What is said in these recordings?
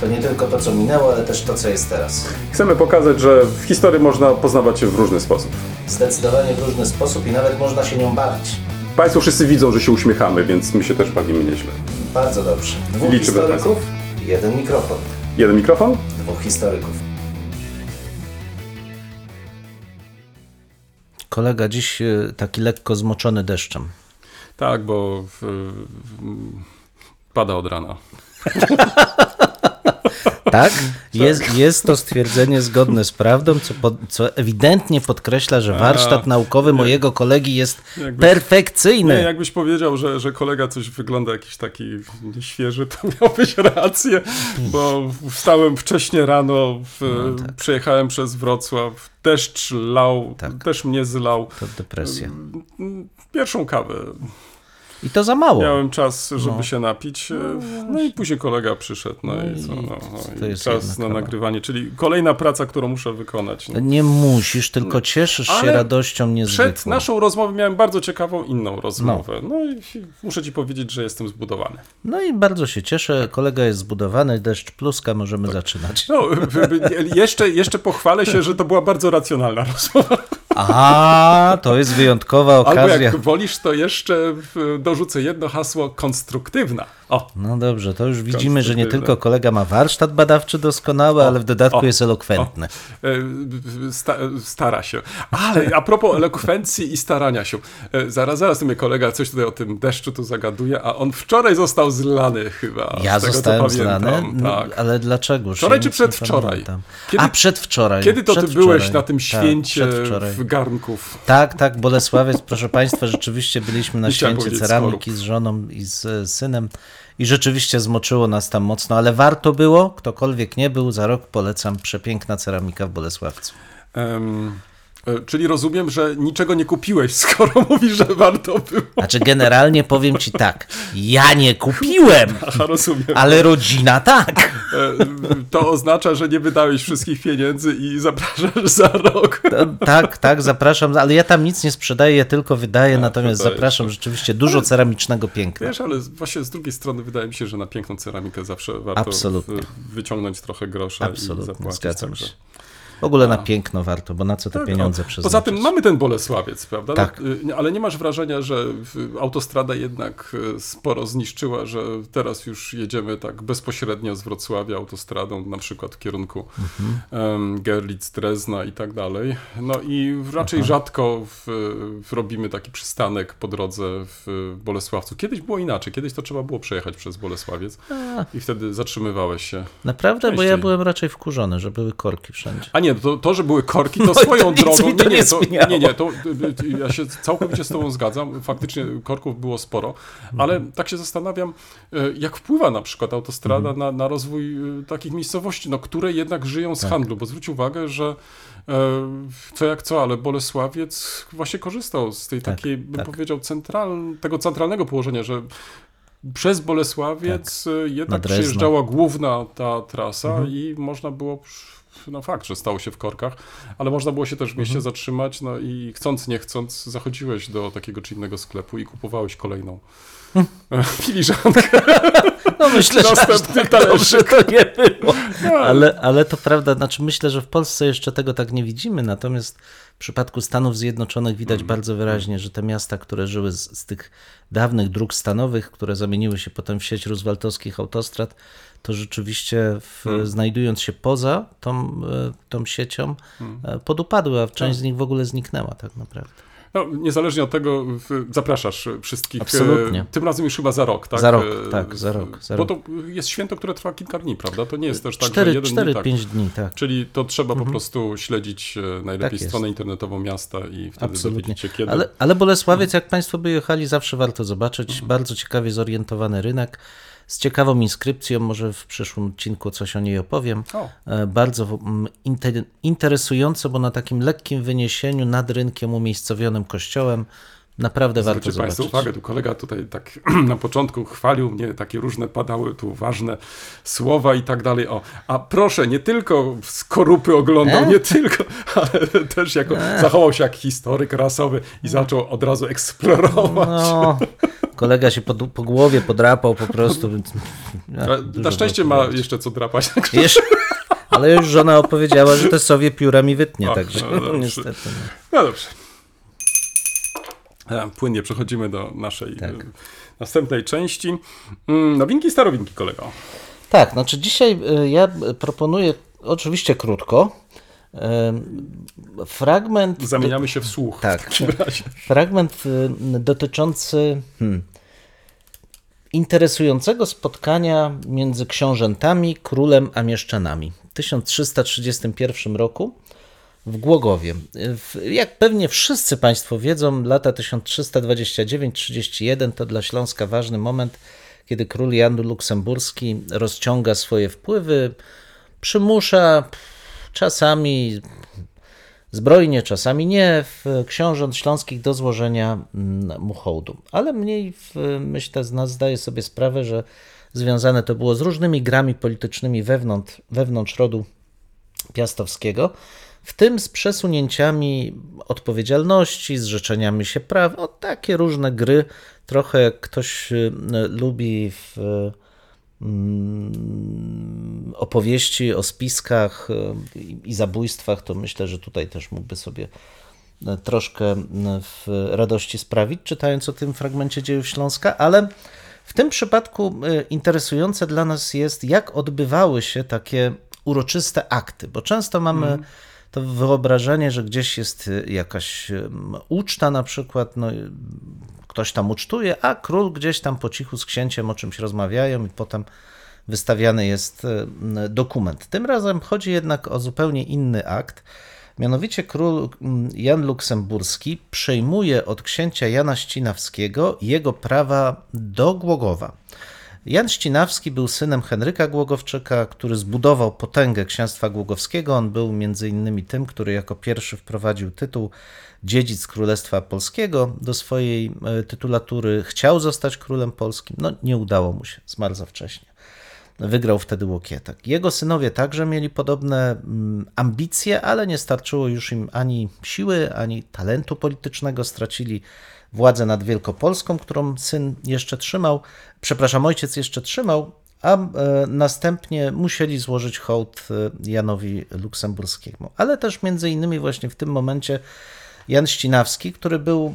To nie tylko to, co minęło, ale też to, co jest teraz. Chcemy pokazać, że w historii można poznawać się w różny sposób. Zdecydowanie w różny sposób i nawet można się nią bawić. Państwo wszyscy widzą, że się uśmiechamy, więc my się też bawimy nieźle. Bardzo dobrze. Dwóch Liczymy historyków, jeden mikrofon. Jeden mikrofon? Dwóch historyków. Kolega dziś e, taki lekko zmoczony deszczem. Tak, bo w, w, pada od rana. Tak? Jest, jest to stwierdzenie zgodne z prawdą, co, pod, co ewidentnie podkreśla, że warsztat naukowy mojego kolegi jest Jakbyś- perfekcyjny. Nie, jakbyś powiedział, że, że kolega coś wygląda jakiś taki nieświeży, to miałbyś rację, bo wstałem wcześnie rano, w, przejechałem przez Wrocław, deszcz lał, Tak. też mnie zlał. To depresja. Pierwszą kawę. I to za mało. Miałem czas, żeby No. się napić. No, i później kolega przyszedł. No, i co? No, no, to i jest czas na nagrywanie, czyli kolejna praca, którą muszę wykonać. No. Nie musisz, tylko cieszysz się Ale radością niezwykłą. Przed naszą rozmową miałem bardzo ciekawą inną rozmowę. No, i muszę ci powiedzieć, że jestem zbudowany. No i bardzo się cieszę. Kolega jest zbudowany, deszcz pluska, możemy zaczynać. No, jeszcze, jeszcze pochwalę się, że to była bardzo racjonalna rozmowa. A, to jest wyjątkowa Albo okazja. jak wolisz, to jeszcze dorzucę jedno hasło konstruktywna. O, No dobrze, to już widzimy, że nie tylko kolega ma warsztat badawczy doskonały, ale w dodatku o, jest elokwentny. e, sta, stara się. Ale a propos elokwencji i starania się. E, Zaraz, zaraz mnie kolega coś tutaj o tym deszczu tu zagaduje, a on wczoraj został zlany chyba. Ja tego, zostałem zlany, no, Tak. ale dlaczego? Wczoraj Ja czy przedwczoraj? Kiedy- A przedwczoraj. Kiedy to ty przedwczoraj. byłeś na tym Tak, święcie przedwczoraj. w garnków? Tak, tak, Bolesławiec, proszę Państwa, rzeczywiście byliśmy na święcie ceramiki z żoną i z synem i rzeczywiście zmoczyło nas tam mocno, ale warto było, ktokolwiek nie był, za rok polecam, przepiękna ceramika w Bolesławcu. E, czyli rozumiem, że niczego nie kupiłeś, skoro mówisz, że warto było. Znaczy generalnie powiem Ci tak, ja nie kupiłem, Aha, rozumiem. ale rodzina tak. E, To oznacza, że nie wydałeś wszystkich pieniędzy i zapraszasz za rok. To, tak, tak, zapraszam, ale ja tam nic nie sprzedaję, ja tylko wydaję, natomiast wydajesz. zapraszam rzeczywiście dużo ceramicznego piękna. Wiesz, ale właśnie z drugiej strony wydaje mi się, że na piękną ceramikę zawsze warto Absolutnie. wyciągnąć trochę grosza i Absolutnie, zapłacić. zgadzam także- się. W ogóle na piękno warto, bo na co te Tak, pieniądze przeznaczyć? Poza tym mamy ten Bolesławiec, prawda? Tak. Y, ale nie masz wrażenia, że autostrada jednak y, sporo zniszczyła, że teraz już jedziemy tak bezpośrednio z Wrocławia autostradą, na przykład w kierunku em, Gerlitz, Drezna i tak dalej. No i raczej rzadko w, w robimy taki przystanek po drodze w Bolesławcu. Kiedyś było inaczej, kiedyś to trzeba było przejechać przez Bolesławiec i wtedy zatrzymywałeś się. Naprawdę, bo ja Częściej. byłem raczej wkurzony, że były korki wszędzie. A nie, to, to że były korki, to No, swoją to drogą. to nie, nie to, nie, nie, to y, y, ja się całkowicie z Tobą zgadzam. Faktycznie korków było sporo, ale tak się zastanawiam, y, jak wpływa na przykład autostrada na, na rozwój takich miejscowości, no, które jednak żyją z handlu, bo zwróć uwagę, że e, co jak co, ale Bolesławiec właśnie korzystał z tej Tak, takiej, bym tak. powiedział, central, tego centralnego położenia, że przez Bolesławiec Na jednak Drezno. przejeżdżała główna ta trasa i można było, no fakt, że stało się w korkach, ale można było się też w mieście zatrzymać, no i chcąc, nie chcąc, zachodziłeś do takiego czy innego sklepu i kupowałeś kolejną filiżankę. No myślę, że aż tak dobrze to nie było. Ale, ale to prawda, znaczy myślę, że w Polsce jeszcze tego tak nie widzimy, natomiast w przypadku Stanów Zjednoczonych widać bardzo wyraźnie, że te miasta, które żyły z, z tych dawnych dróg stanowych, które zamieniły się potem w sieć rooseveltowskich autostrad, to rzeczywiście w, znajdując się poza tą, e, tą siecią, e, podupadły, a część z nich w ogóle zniknęła tak naprawdę. No, niezależnie od tego, zapraszasz wszystkich. Absolutnie. e, Tym razem już chyba za rok, tak? Za rok, E, tak, za rok, za Bo to jest święto, które trwa kilka dni, prawda? To nie jest też tak, że jeden 4-5 dni, tak. dni, tak. Czyli to trzeba po prostu śledzić e, najlepiej Tak stronę internetową miasta i wtedy Absolutnie. dowiedzieć się kiedy. Ale, ale Bolesławiec, jak Państwo by jechali, zawsze warto zobaczyć. Bardzo ciekawie zorientowany rynek. Z ciekawą inskrypcją, może w przyszłym odcinku coś o niej opowiem. O. E, Bardzo mm, inte- interesująco, bo na takim lekkim wyniesieniu nad rynkiem umiejscowionym kościołem naprawdę warto Zwróćcie zobaczyć. Państwo uwagę, tu kolega tutaj tak na początku chwalił mnie, takie różne padały tu ważne słowa i tak dalej. O, a proszę, nie tylko skorupy oglądał, E? nie tylko, ale też jako, zachował się jak historyk rasowy i zaczął od razu eksplorować. No, kolega się po, po głowie podrapał po prostu. Dużo na szczęście ma jeszcze co drapać. Jeszcze, ale już żona opowiedziała, że te sowie piórami wytnie, O, także no niestety. No. No dobrze. E, Płynnie przechodzimy do naszej Tak. e, następnej części. Mm, Nowinki, starowinki, kolego. Tak, znaczy dzisiaj y, ja proponuję oczywiście krótko. Fragment. Zamieniamy się w słuch Tak. w takim razie. Fragment dotyczący hmm, interesującego spotkania między książętami, królem a mieszczanami w 1331 roku w Głogowie. Jak pewnie wszyscy Państwo wiedzą, lata 1329-31 to dla Śląska ważny moment, kiedy król Jan Luksemburski rozciąga swoje wpływy, przymusza czasami zbrojnie, czasami nie, książąt śląskich do złożenia mm, mu hołdu. Ale mniej, myślę, z nas zdaje sobie sprawę, że związane to było z różnymi grami politycznymi wewnątrz, wewnątrz rodu piastowskiego, w tym z przesunięciami odpowiedzialności, z życzeniami się praw, o takie różne gry, trochę jak ktoś y, lubi w mm, opowieści o spiskach y, i- zabójstwach, to myślę, że tutaj też mógłby sobie y, troszkę w radości sprawić, czytając o tym fragmencie dziejów Śląska, ale w tym przypadku interesujące dla nas jest, jak odbywały się takie uroczyste akty, bo często mamy to wyobrażenie, że gdzieś jest y, jakaś uczta na przykład, no, y, ktoś tam ucztuje, a król gdzieś tam po cichu z księciem o czymś rozmawiają i potem wystawiany jest y, dokument. Tym razem chodzi jednak o zupełnie inny akt. Mianowicie król Jan Luksemburski przejmuje od księcia Jana Ścinawskiego jego prawa do Głogowa. Jan Ścinawski był synem Henryka Głogowczyka, który zbudował potęgę księstwa głogowskiego. On był między innymi tym, który jako pierwszy wprowadził tytuł dziedzic Królestwa Polskiego do swojej e, tytulatury. Chciał zostać królem polskim, no nie udało mu się, zmarł za wcześnie. Wygrał wtedy Łokietak. Jego synowie także mieli podobne mm, ambicje, ale nie starczyło już im ani siły, ani talentu politycznego. Stracili władzę nad Wielkopolską, którą syn jeszcze trzymał, przepraszam, ojciec jeszcze trzymał, a e, następnie musieli złożyć hołd e, Janowi Luksemburskiemu. Ale też między innymi właśnie w tym momencie Jan Ścinawski, który był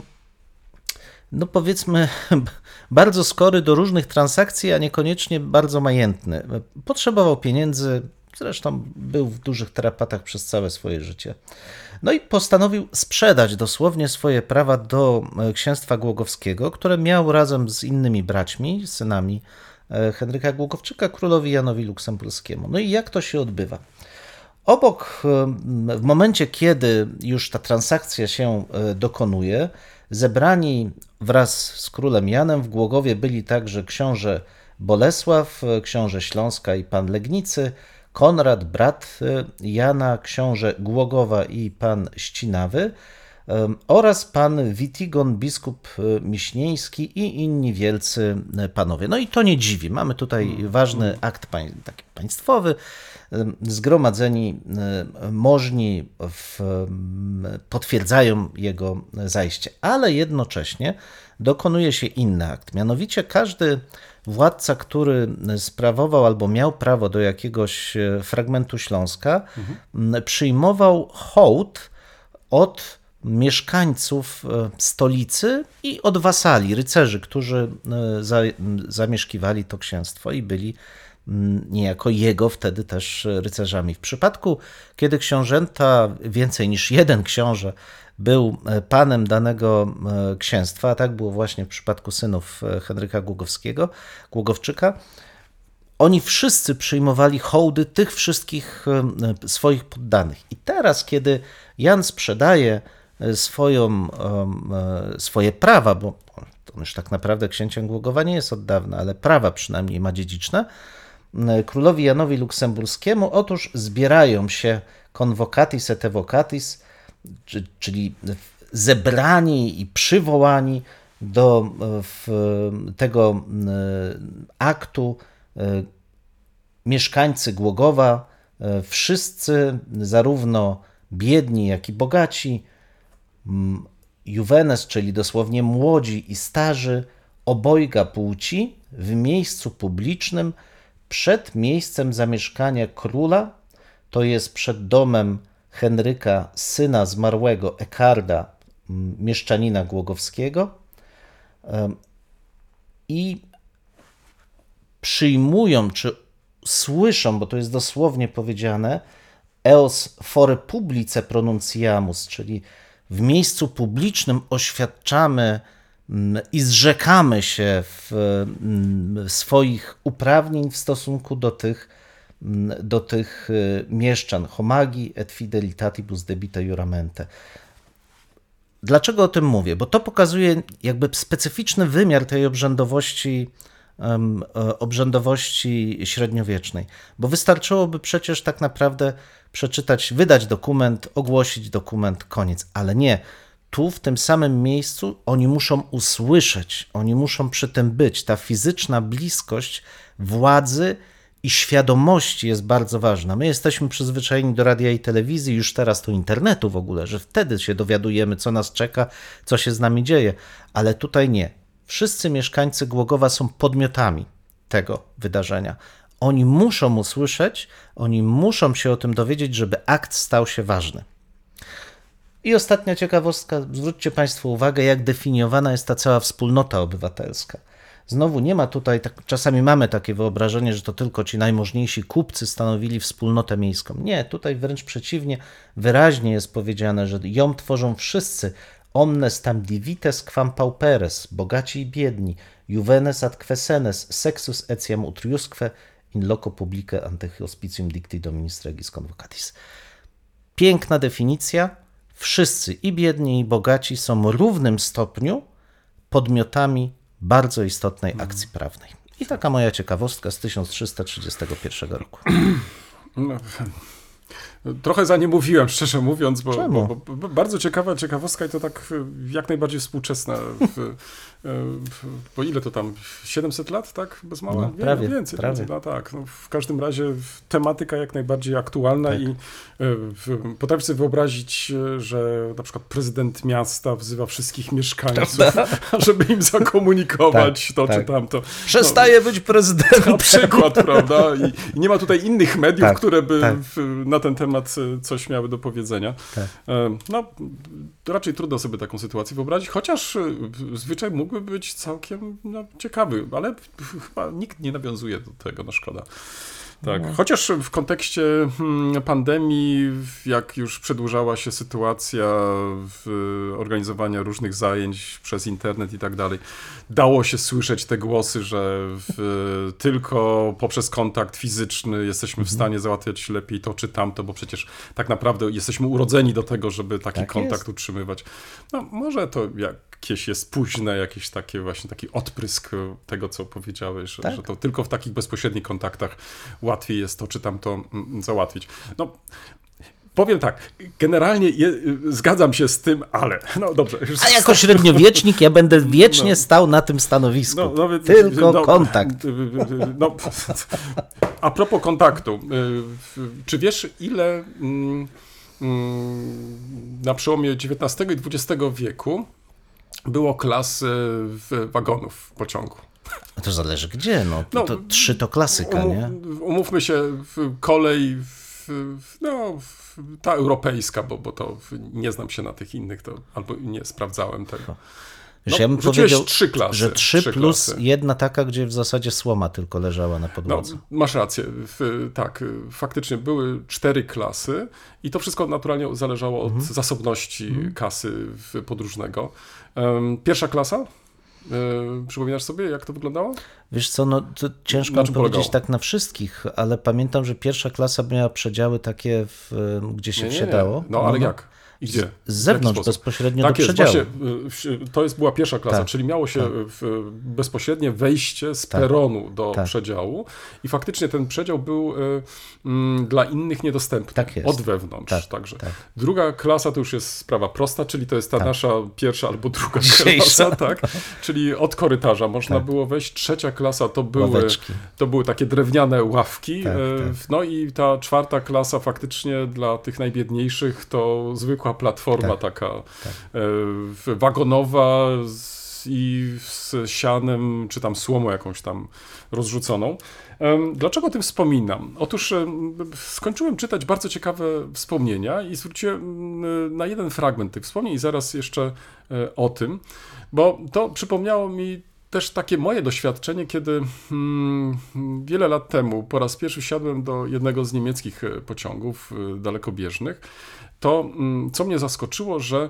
no powiedzmy, bardzo skory do różnych transakcji, a niekoniecznie bardzo majętny. Potrzebował pieniędzy, zresztą był w dużych tarapatach przez całe swoje życie. No i postanowił sprzedać dosłownie swoje prawa do e, księstwa Głogowskiego, które miał razem z innymi braćmi, synami e, Henryka Głogowczyka, królowi Janowi Luksemburskiemu. No i jak to się odbywa? Obok, em, w momencie, kiedy już ta transakcja się e, dokonuje, zebrani wraz z królem Janem w Głogowie byli także książę Bolesław, e, książę Śląska i pan Legnicy, Konrad, brat e, Jana, książę Głogowa i pan Ścinawy oraz pan Witigon, biskup e, miśnieński i inni wielcy e, panowie. No i to nie dziwi. Mamy tutaj ważny akt pań, taki państwowy. Zgromadzeni możni w, potwierdzają jego zajście, ale jednocześnie dokonuje się inny akt. Mianowicie każdy władca, który sprawował albo miał prawo do jakiegoś e, fragmentu Śląska, m, przyjmował hołd od mieszkańców e, stolicy i od wasali, rycerzy, którzy e, za, zamieszkiwali to księstwo i byli niejako jego wtedy też rycerzami. W przypadku, kiedy książęta, więcej niż jeden książę, był e, panem danego e, księstwa, a tak było właśnie w przypadku synów e, Henryka Głogowskiego, Głogowczyka, oni wszyscy przyjmowali hołdy tych wszystkich swoich poddanych. I teraz, kiedy Jan sprzedaje swoją, swoje prawa, bo On już tak naprawdę księciem Głogowa nie jest od dawna, ale prawa przynajmniej ma dziedziczne. Królowi Janowi Luksemburskiemu otóż zbierają się convocatis et evocatis, czyli zebrani i przywołani do e, tego e, aktu e, mieszkańcy Głogowa, wszyscy, zarówno biedni, jak i bogaci, Juvenes, czyli dosłownie młodzi i starzy, obojga płci, w miejscu publicznym, przed miejscem zamieszkania króla, to jest przed domem Henryka, syna zmarłego Ekarda, mieszczanina głogowskiego, i przyjmują, czy słyszą, bo to jest dosłownie powiedziane, eos fore publice pronunciamus, czyli w miejscu publicznym oświadczamy i zrzekamy się w, swoich uprawnień w stosunku do tych, do tych y, mieszczan. Homagi et fidelitatibus debita juramente. Dlaczego o tym mówię? Bo to pokazuje jakby specyficzny wymiar tej obrzędowości, e, obrzędowości średniowiecznej. Bo wystarczyłoby przecież tak naprawdę przeczytać, wydać dokument, ogłosić dokument, koniec. Ale nie. Tu, w tym samym miejscu, oni muszą usłyszeć, oni muszą przy tym być. Ta fizyczna bliskość władzy i świadomości jest bardzo ważna. My jesteśmy przyzwyczajeni do radia i telewizji, już teraz do internetu w ogóle, że wtedy się dowiadujemy, co nas czeka, co się z nami dzieje, ale tutaj nie. Wszyscy mieszkańcy Głogowa są podmiotami tego wydarzenia. Oni muszą usłyszeć, oni muszą się o tym dowiedzieć, żeby akt stał się ważny. I ostatnia ciekawostka, zwróćcie Państwo uwagę, jak definiowana jest ta cała wspólnota obywatelska. Znowu nie ma tutaj, tak, czasami mamy takie wyobrażenie, że to tylko ci najmożniejsi kupcy stanowili wspólnotę miejską. Nie, tutaj wręcz przeciwnie, wyraźnie jest powiedziane, że ją tworzą wszyscy. Omnes tam divites quam pauperes, bogaci i biedni, juvenes ad quesenes, sexus etiam utriusque, in loco publice ante hospitium dicti dominis regis convocatis. Piękna definicja. Wszyscy, i biedni, i bogaci, są w równym stopniu podmiotami bardzo istotnej akcji prawnej. I taka moja ciekawostka z 1331 roku. No, Trochę za nie mówiłem, szczerze mówiąc, bo, bo, bo, bardzo ciekawa ciekawostka i to tak e, jak najbardziej współczesna. W, e, w, bo ile to tam? 700 lat, tak? Bez mała? No, Nie, prawie, więcej, prawie. więcej. No tak. No, w każdym razie tematyka jak najbardziej aktualna Tak. i e, w, potrafię sobie wyobrazić, że na przykład prezydent miasta wzywa wszystkich mieszkańców, żeby im zakomunikować Tak, to tak. czy tamto. Przestaje być prezydentem. Na przykład, prawda? I, I nie ma tutaj innych mediów, Tak, które by tak. w, na ten temat e, coś miały do powiedzenia. Tak. E, No, raczej trudno sobie taką sytuację wyobrazić, chociaż e, zwyczaj mógłby być całkiem no, ciekawy, ale chyba nikt nie nawiązuje do tego, no szkoda. Tak, chociaż w kontekście hmm, pandemii, jak już przedłużała się sytuacja w organizowania różnych zajęć przez internet i tak dalej, dało się słyszeć te głosy, że w, tylko poprzez kontakt fizyczny jesteśmy w stanie załatwiać lepiej to czy tamto, bo przecież tak naprawdę jesteśmy urodzeni do tego, żeby taki Tak kontakt jest. utrzymywać. No, może to jakieś jest późne, jakieś takie właśnie taki odprysk tego, co powiedziałeś, że, Tak. że to tylko w takich bezpośrednich kontaktach łatwiej jest to czy tamto mm, załatwić. No, powiem tak, generalnie je, zgadzam się z tym, ale no dobrze. A jako średniowiecznik ja będę wiecznie No. stał na tym stanowisku. no, no, Tylko no, kontakt. No, a propos kontaktu, y, czy wiesz ile mm, mm, na przełomie XIX i XX wieku było klas y, wagonów w pociągu? No To zależy gdzie, no. No, to trzy to klasyka, nie? Umów, umówmy się, w kolej, no, ta europejska, bo, bo to nie znam się na tych innych, to albo nie sprawdzałem tego. No, ja bym powiedział, trzy klasy, że trzy, trzy plus klasy. jedna taka, gdzie w zasadzie słoma tylko leżała na No, podłodze. masz rację. Tak, faktycznie były cztery klasy i to wszystko naturalnie zależało od Mhm. zasobności kasy w podróżnego. Pierwsza klasa? Y, przypominasz sobie, jak to wyglądało? Wiesz co, no to ciężko Na powiedzieć polegało? tak na wszystkich, ale pamiętam, że pierwsza klasa miała przedziały takie, w, gdzie się Nie, nie, wsiadało. nie. No ale jak? Gdzie? Z zewnątrz, bezpośrednio tak do jest, przedziału. właśnie, y, to jest, była pierwsza klasa, Tak, czyli miało się w, bezpośrednie wejście z Tak, peronu do tak. przedziału i faktycznie ten przedział był y, mm, dla innych niedostępny Tak jest. od wewnątrz. Tak, także. tak. Druga klasa to już jest sprawa prosta, czyli to jest ta Tak. nasza pierwsza albo druga Dzisiejsza. klasa, tak? czyli od korytarza można Tak. było wejść. Trzecia klasa to były, Ławeczki. to były takie drewniane ławki. Tak, tak. No i ta czwarta klasa faktycznie dla tych najbiedniejszych to zwykła platforma Tak, taka e, w- wagonowa z, i z sianem, czy tam słomą jakąś tam rozrzuconą. Dlaczego o tym wspominam? Otóż em, skończyłem czytać bardzo ciekawe wspomnienia i zwróciłem na jeden fragment tych wspomnień i zaraz jeszcze e, o tym, bo to przypomniało mi też takie moje doświadczenie, kiedy mm, wiele lat temu po raz pierwszy wsiadłem do jednego z niemieckich e, pociągów e, dalekobieżnych, to mm, co mnie zaskoczyło, że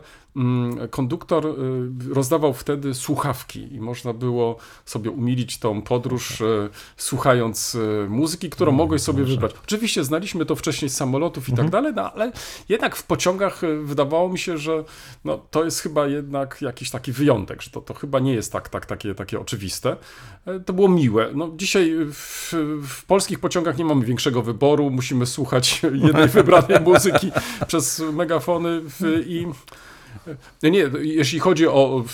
konduktor y, rozdawał wtedy słuchawki i można było sobie umilić tą podróż y, słuchając y, muzyki, którą mogłeś sobie wybrać. Oczywiście znaliśmy to wcześniej z samolotów i tak dalej, no, ale jednak w pociągach wydawało mi się, że no, to jest chyba jednak jakiś taki wyjątek, że to, to chyba nie jest tak, tak takie, takie oczywiste. E, To było miłe. No, dzisiaj w, w polskich pociągach nie mamy większego wyboru, musimy słuchać jednej wybranej muzyki przez megafony w, i nie, jeśli chodzi o w,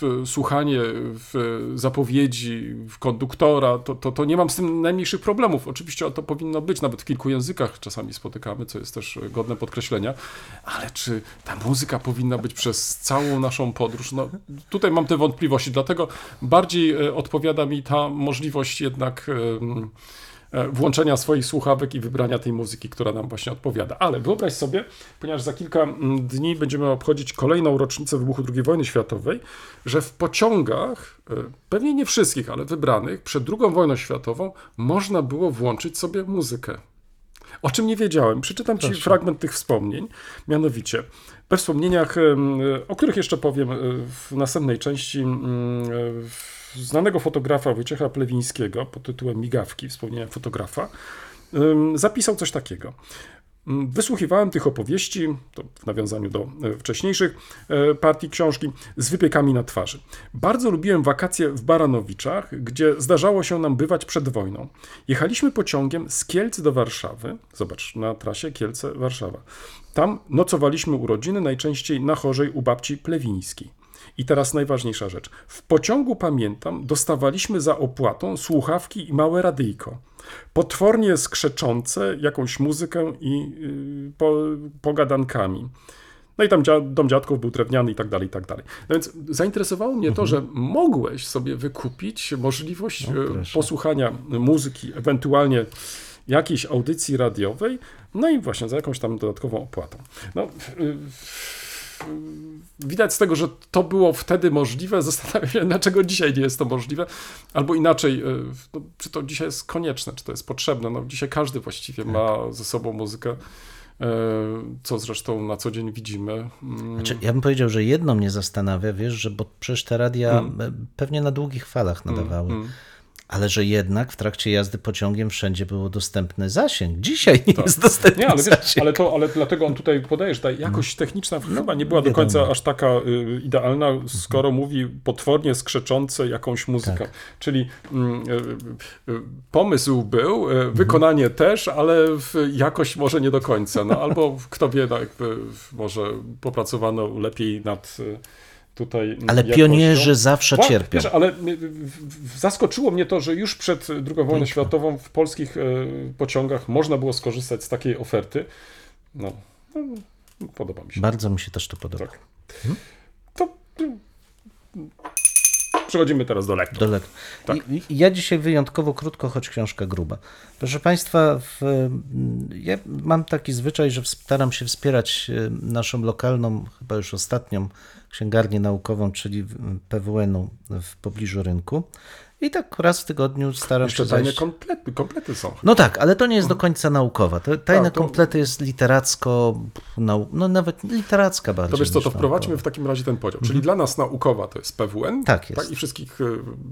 w, słuchanie w zapowiedzi w konduktora, to, to, to nie mam z tym najmniejszych problemów. Oczywiście to powinno być, nawet w kilku językach czasami spotykamy, co jest też godne podkreślenia, ale czy ta muzyka powinna być przez całą naszą podróż? No, tutaj mam te wątpliwości, dlatego bardziej e, odpowiada mi ta możliwość jednak e, włączenia swoich słuchawek i wybrania tej muzyki, która nam właśnie odpowiada. Ale wyobraź sobie, ponieważ za kilka mm, dni będziemy obchodzić kolejną rocznicę wybuchu II wojny światowej, że w pociągach, e, pewnie nie wszystkich, ale wybranych, przed II wojną światową można było włączyć sobie muzykę. O czym nie wiedziałem. Przeczytam Ci fragment tych wspomnień. Mianowicie, we wspomnieniach, em, o których jeszcze powiem e, w następnej części, mm, e, w- znanego fotografa Wojciecha Plewińskiego pod tytułem Migawki, wspomnienia fotografa, zapisał coś takiego. Wysłuchiwałem tych opowieści, to w nawiązaniu do e, wcześniejszych e, partii książki, z wypiekami na twarzy. Bardzo lubiłem wakacje w Baranowiczach, gdzie zdarzało się nam bywać przed wojną. Jechaliśmy pociągiem z Kielc do Warszawy, zobacz, na trasie Kielce-Warszawa. Tam nocowaliśmy urodziny, najczęściej na chorzej u babci Plewińskiej. I teraz najważniejsza rzecz. W pociągu, pamiętam, dostawaliśmy za opłatą słuchawki i małe radyjko. Potwornie skrzeczące jakąś muzykę i yy, po, pogadankami. No i tam dom dziadków był drewniany i tak dalej, i tak dalej. No więc zainteresowało mnie to, że mogłeś sobie wykupić możliwość No, proszę. posłuchania muzyki, ewentualnie jakiejś audycji radiowej, no i właśnie za jakąś tam dodatkową opłatą. No, y, widać z tego, że to było wtedy możliwe. Zastanawiam się, dlaczego dzisiaj nie jest to możliwe, albo inaczej, no, czy to dzisiaj jest konieczne, czy to jest potrzebne. No, dzisiaj każdy właściwie ma ze sobą muzykę, y, co zresztą na co dzień widzimy. Mm, Znaczy, ja bym powiedział, że jedno mnie zastanawia, wiesz, że bo przecież te radia e, pewnie na długich falach nadawały, mm. Ale że jednak w trakcie jazdy pociągiem wszędzie było dostępny zasięg. Dzisiaj nie jest dostępny Nie, ale, wiesz, ale, to, ale dlatego on tutaj podaje, że ta jakość techniczna chyba nie była do wiadomo. końca aż taka y, idealna, skoro mówi potwornie skrzeczące jakąś muzykę. Tak. Czyli mm, y, y, pomysł był, y, wykonanie też, ale jakość może nie do końca. No, albo kto wie, no, jakby może popracowano lepiej nad y, tutaj mm, Ale jakością. pionierzy zawsze Wła- cierpią. Wiesz, ale zaskoczyło mnie to, że już przed II wojną światową w polskich y, pociągach można było skorzystać z takiej oferty. No, no podoba mi się. Bardzo mi się też to podoba. Tak. To y, przechodzimy teraz do lektur. Do lek- Tak. Ja dzisiaj wyjątkowo krótko, choć książka gruba. Proszę Państwa, w, ja mam taki zwyczaj, że staram się wspierać e, naszą lokalną, chyba już ostatnią księgarnię naukową, czyli PWN-u w pobliżu rynku. I tak raz w tygodniu staram Jeszcze się tajne zajść. komplety, komplety są. No tak, ale to nie jest do końca naukowa. To, tajne Tak, to- komplety jest literacko, nau, no nawet literacka bardziej. To wiesz co, to wprowadźmy naukowa. w takim razie ten podział. Czyli dla nas naukowa to jest PWN. Mhm. Tak jest. I wszystkich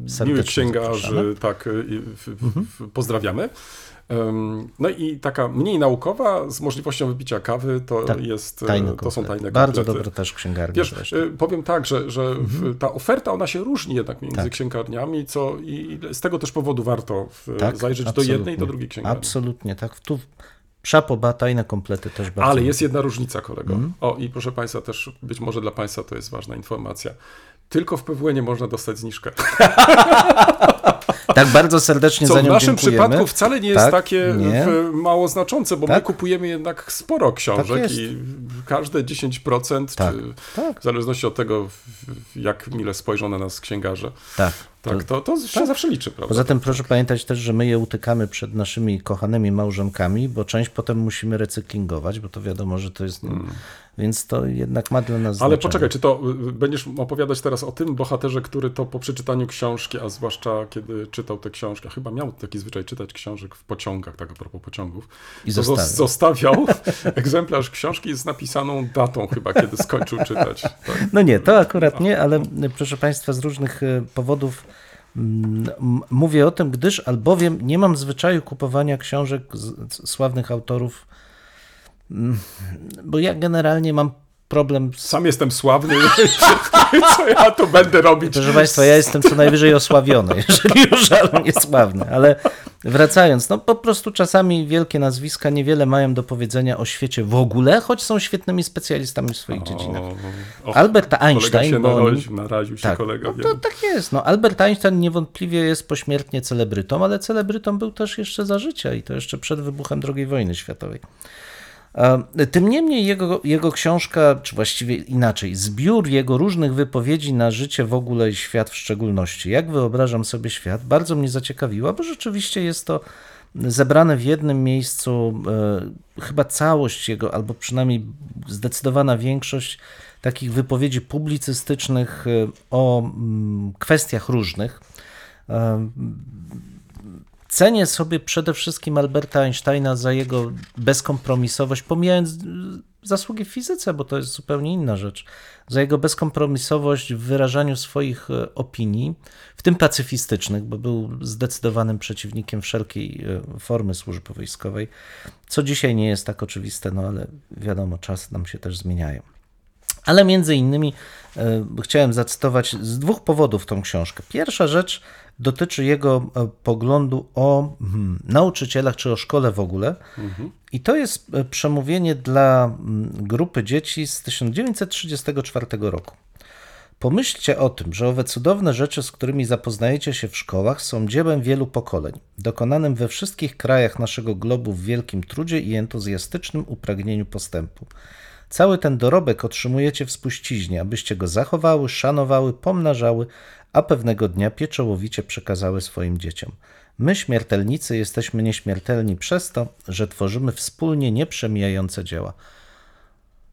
Serdecznie miłych księgarzy. Mhm. tak, e, i w, w, w, pozdrawiamy. No i taka mniej naukowa z możliwością wypicia kawy to, Tak, jest, e, Tajne to są komplety. tajne Bardzo komplety. dobre też księgarnie Wiesz, zresztą. y, powiem tak, że, że w- ta oferta ona się różni jednak między Mhm. Tak. księgarniami, co i z tego też powodu warto w, Tak, zajrzeć absolutnie. do jednej i do drugiej księgarni. Absolutnie, tak. Tu szapoba, tajne komplety też bardzo. Ale jest jedna różnica, kolego. Mhm. O, i proszę Państwa, też być może dla Państwa to jest ważna informacja. Tylko w PWN nie można dostać zniżkę. Tak bardzo serdecznie Co za w nią naszym dziękujemy. przypadku wcale nie jest Tak, takie nie. w, mało znaczące, bo my Tak. kupujemy jednak sporo książek jest. i każde 10%, Tak, czy tak. w zależności od tego, w- w- jak mile spojrzą na nas księgarze, Tak. tak, to, to się zawsze liczy, prawda? Poza tym proszę pamiętać też, że my je utykamy przed naszymi kochanymi małżonkami, bo część potem musimy recyklingować, bo to wiadomo, że to jest... Więc to jednak ma dla nas Ale znaczenie. poczekaj, czy to y, będziesz opowiadać teraz o tym bohaterze, który to po przeczytaniu książki, a zwłaszcza kiedy czytał tę książkę, chyba miał taki zwyczaj czytać książek w pociągach, tak a propos pociągów, I to zos- zostawił. zostawiał egzemplarz książki z napisaną datą chyba, kiedy skończył czytać. Tak. No nie, to akurat nie, ale y, proszę Państwa, z różnych y, powodów mm, mówię o tym, gdyż albowiem nie mam zwyczaju kupowania książek sławnych autorów, bo ja generalnie mam problem z Sam jestem sławny, co ja tu będę robić? Proszę Państwa, ja jestem co najwyżej osławiony, jeżeli już, ale niesławny. Ale wracając, no po prostu czasami wielkie nazwiska niewiele mają do powiedzenia o świecie w ogóle, choć są świetnymi specjalistami w swoich dziedzinach. O, o, Albert Einstein, się bo on- naraził, się tak, kolega. no to tak jest. No, Albert Einstein niewątpliwie jest pośmiertnie celebrytą, ale celebrytą był też jeszcze za życia i to jeszcze przed wybuchem II wojny światowej. E, Tym niemniej jego, jego książka, czy właściwie inaczej, zbiór jego różnych wypowiedzi na życie w ogóle i świat w szczególności, jak wyobrażam sobie świat, bardzo mnie zaciekawiła, bo rzeczywiście jest to zebrane w jednym miejscu, e, chyba całość jego, albo przynajmniej zdecydowana większość takich wypowiedzi publicystycznych e, o mm, kwestiach różnych. E, Cenię sobie przede wszystkim Alberta Einsteina za jego bezkompromisowość, pomijając y, zasługi w fizyce, bo to jest zupełnie inna rzecz, za jego bezkompromisowość w wyrażaniu swoich e, opinii, w tym pacyfistycznych, bo był zdecydowanym przeciwnikiem wszelkiej e, formy służby wojskowej, co dzisiaj nie jest tak oczywiste, no ale wiadomo, czasy nam się też zmieniają. Ale między innymi e, chciałem zacytować z dwóch powodów tą książkę. Pierwsza rzecz dotyczy jego e, poglądu o hmm, nauczycielach czy o szkole w ogóle. I to jest e, przemówienie dla mm, grupy dzieci z 1934 roku. Pomyślcie o tym, że owe cudowne rzeczy, z którymi zapoznajecie się w szkołach, są dziełem wielu pokoleń, dokonanym we wszystkich krajach naszego globu w wielkim trudzie i entuzjastycznym upragnieniu postępu. Cały ten dorobek otrzymujecie w spuściźnie, abyście go zachowały, szanowały, pomnażały, a pewnego dnia pieczołowicie przekazały swoim dzieciom. My, śmiertelnicy, jesteśmy nieśmiertelni przez to, że tworzymy wspólnie nieprzemijające dzieła.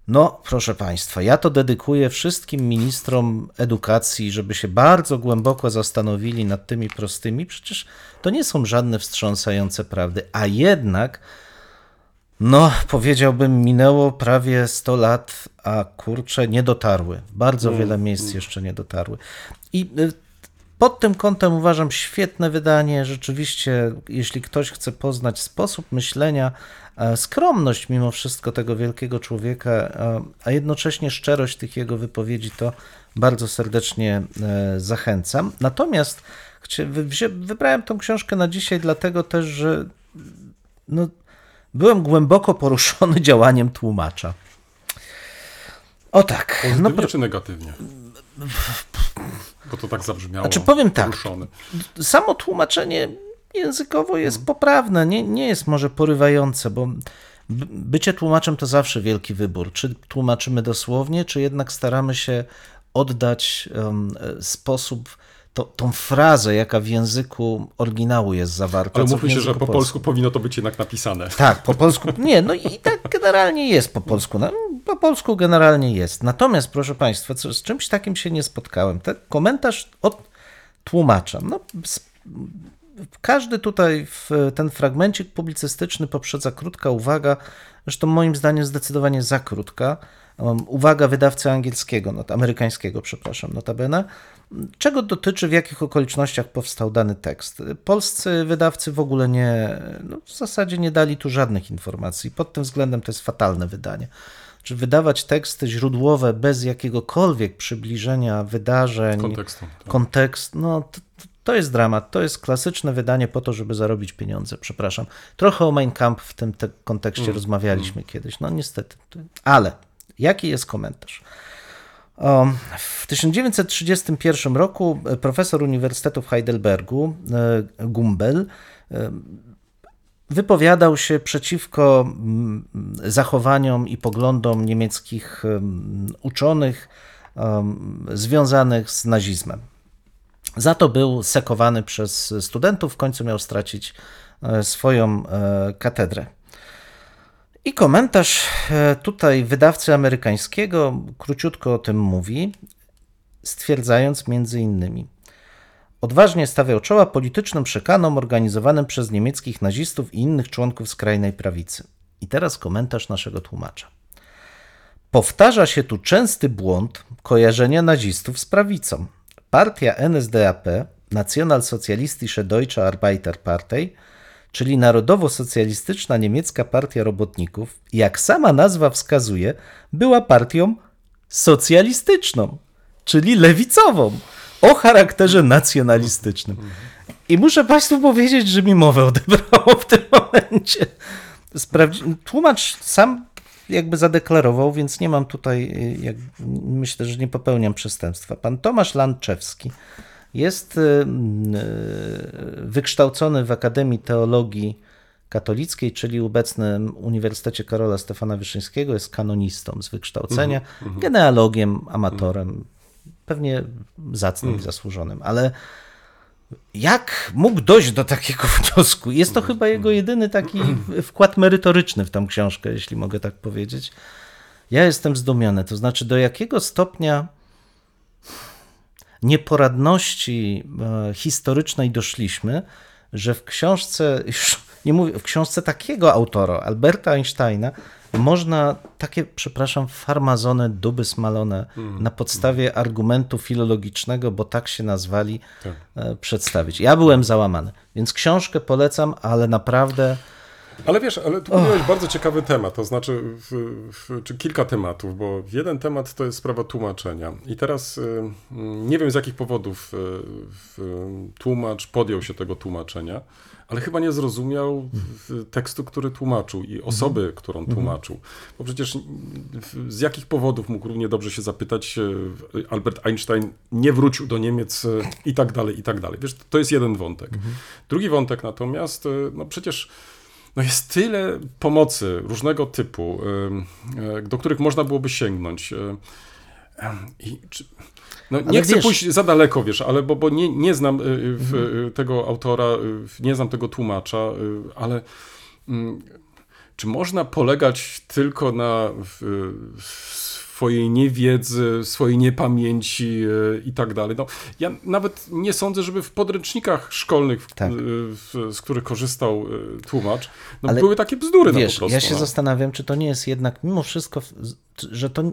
No, proszę Państwa, ja to dedykuję wszystkim ministrom edukacji, żeby się bardzo głęboko zastanowili nad tymi prostymi. Przecież to nie są żadne wstrząsające prawdy, a jednak, no, powiedziałbym, minęło prawie 100 lat, a kurcze nie dotarły. Bardzo wiele miejsc jeszcze nie dotarły. I y, pod tym kątem uważam świetne wydanie. Rzeczywiście, jeśli ktoś chce poznać sposób myślenia, skromność mimo wszystko tego wielkiego człowieka, a jednocześnie szczerość tych jego wypowiedzi, to bardzo serdecznie e, zachęcam. Natomiast wybrałem tą książkę na dzisiaj, dlatego też, że no, byłem głęboko poruszony działaniem tłumacza. O tak. No, Pozytywnie pro- czy negatywnie? Bo to tak zabrzmiało. Znaczy, powiem tak. poruszony. samo tłumaczenie językowo jest poprawne, nie, nie jest może porywające, bo bycie tłumaczem to zawsze wielki wybór. Czy tłumaczymy dosłownie, czy jednak staramy się oddać e, sposób, to, tą frazę, jaka w języku oryginału jest zawarta. Ale mówmy się, że po polsku powinno to być jednak napisane. tak, po polsku. Nie, no i tak generalnie jest po polsku. No, po polsku generalnie jest. Natomiast, proszę Państwa, co, z czymś takim się nie spotkałem. Ten komentarz od tłumacza. No, każdy tutaj w ten fragmencik publicystyczny poprzedza krótka uwaga, zresztą moim zdaniem zdecydowanie za krótka. Um, Uwaga wydawcy angielskiego, not, amerykańskiego, przepraszam, notabene. Czego dotyczy, w jakich okolicznościach powstał dany tekst? Polscy wydawcy w ogóle nie, no w zasadzie nie dali tu żadnych informacji. Pod tym względem to jest fatalne wydanie. Czy wydawać teksty źródłowe bez jakiegokolwiek przybliżenia wydarzeń, Kontekstu, tak. kontekst, no to, to jest dramat. To jest klasyczne wydanie po to, żeby zarobić pieniądze. Przepraszam. Trochę o Mein Kampf w tym te kontekście rozmawialiśmy kiedyś. No niestety. Ale jaki jest komentarz? O, W 1931 roku profesor Uniwersytetu w Heidelbergu, e, Gumbel, e, wypowiadał się przeciwko mm, zachowaniom i poglądom niemieckich em, uczonych związanych z nazizmem. Za to był sekowany przez studentów, w końcu miał stracić e, swoją e, katedrę. I komentarz e, tutaj wydawcy amerykańskiego króciutko o tym mówi, stwierdzając między innymi Odważnie stawiał czoła politycznym przekanom organizowanym przez niemieckich nazistów i innych członków skrajnej prawicy. I teraz komentarz naszego tłumacza. Powtarza się tu częsty błąd kojarzenia nazistów z prawicą. Partia NSDAP, Nationalsozialistische Deutsche Arbeiterpartei, czyli narodowo-socjalistyczna niemiecka partia robotników, jak sama nazwa wskazuje, była partią socjalistyczną, czyli lewicową, o charakterze nacjonalistycznym. I muszę Państwu powiedzieć, że mi mowę odebrało w tym momencie. Sprawdzi- Tłumacz sam jakby zadeklarował, więc nie mam tutaj, jak, myślę, że nie popełniam przestępstwa. Pan Tomasz Landczewski jest y, y, wykształcony w Akademii Teologii Katolickiej, czyli obecnym Uniwersytecie Karola Stefana Wyszyńskiego, jest kanonistą z wykształcenia, genealogiem, amatorem, pewnie zacnym i zasłużonym, ale jak mógł dojść do takiego wniosku? Jest to chyba jego jedyny taki wkład merytoryczny w tą książkę, jeśli mogę tak powiedzieć. Ja jestem zdumiony, to znaczy do jakiego stopnia nieporadności e, historycznej doszliśmy, że w książce, już nie mówię, w książce takiego autora, Alberta Einsteina, można takie, przepraszam, farmazone, duby smalone na podstawie argumentu filologicznego, bo tak się nazwali, Tak. e, przedstawić. Ja byłem załamany, więc książkę polecam, ale naprawdę Ale wiesz, ale tu powiedziałeś bardzo ciekawy temat, to znaczy, w, w, czy kilka tematów, bo jeden temat to jest sprawa tłumaczenia. I teraz y, y, nie wiem z jakich powodów y, tłumacz podjął się tego tłumaczenia, ale chyba nie zrozumiał tekstu, który tłumaczył i osoby, którą tłumaczył. Bo przecież w- z jakich powodów mógł równie dobrze się zapytać, y, Albert Einstein nie wrócił do Niemiec i tak dalej, i tak dalej. Wiesz, to jest jeden wątek. Drugi wątek natomiast, no przecież no jest tyle pomocy różnego typu, y, do których można byłoby sięgnąć. I czy, no nie Ale chcę wiesz- pójść za daleko, wiesz, ale bo, bo nie, nie znam y, y, w, y, tego autora, nie znam tego tłumacza, ale mm, czy można polegać tylko na w, w swojej niewiedzy, swojej niepamięci y, i tak dalej? No, ja nawet nie sądzę, żeby w podręcznikach szkolnych, Tak. y, w, z których korzystał y, tłumacz, no, Ale były takie bzdury Wiesz, no, po prostu. ja się no. zastanawiam, czy to nie jest jednak mimo wszystko, że to.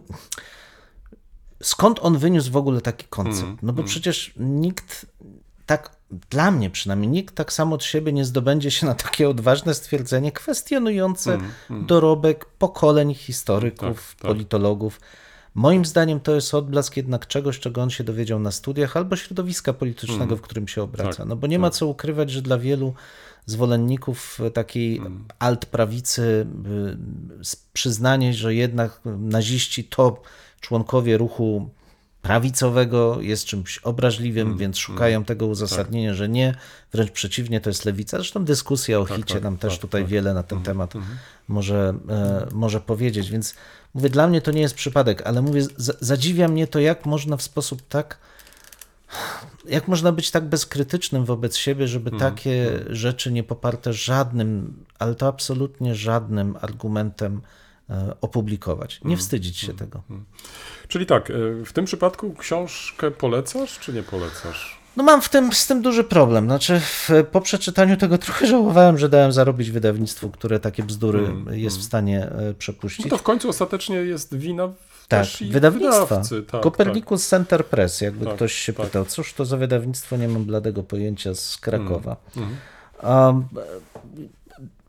Skąd on wyniósł w ogóle taki koncept? Mm, No bo przecież nikt tak, dla mnie przynajmniej, nikt tak samo od siebie nie zdobędzie się na takie odważne stwierdzenie kwestionujące dorobek pokoleń historyków, Mm, Tak, tak. politologów. Moim zdaniem to jest odblask jednak czegoś, czego on się dowiedział na studiach albo środowiska politycznego, w którym się obraca. Tak, no bo nie ma co ukrywać, że dla wielu zwolenników takiej alt-prawicy y, przyznanie, że jednak naziści to członkowie ruchu prawicowego jest czymś obraźliwym, więc szukają tego uzasadnienia, że nie, wręcz przeciwnie, to jest lewica. Zresztą dyskusja o Hicie tak, nam też tak, tutaj tak. wiele na ten temat może, e, może powiedzieć, więc mówię, dla mnie to nie jest przypadek, ale mówię, za- zadziwia mnie to, jak można w sposób tak jak można być tak bezkrytycznym wobec siebie, żeby takie rzeczy nie poparte żadnym, ale to absolutnie żadnym argumentem opublikować. Nie wstydzić się tego. Czyli tak, e, w tym przypadku książkę polecasz, czy nie polecasz? No mam w tym, z tym duży problem. Znaczy, w, po przeczytaniu tego trochę żałowałem, że dałem zarobić wydawnictwu, które takie bzdury jest w stanie e, przepuścić. No to w końcu ostatecznie jest wina Tak, wydawnictwa. wydawcy. Tak, Copernicus Center Press, jakby Tak, ktoś się tak. pytał, cóż to za wydawnictwo, nie mam bladego pojęcia z Krakowa. Um,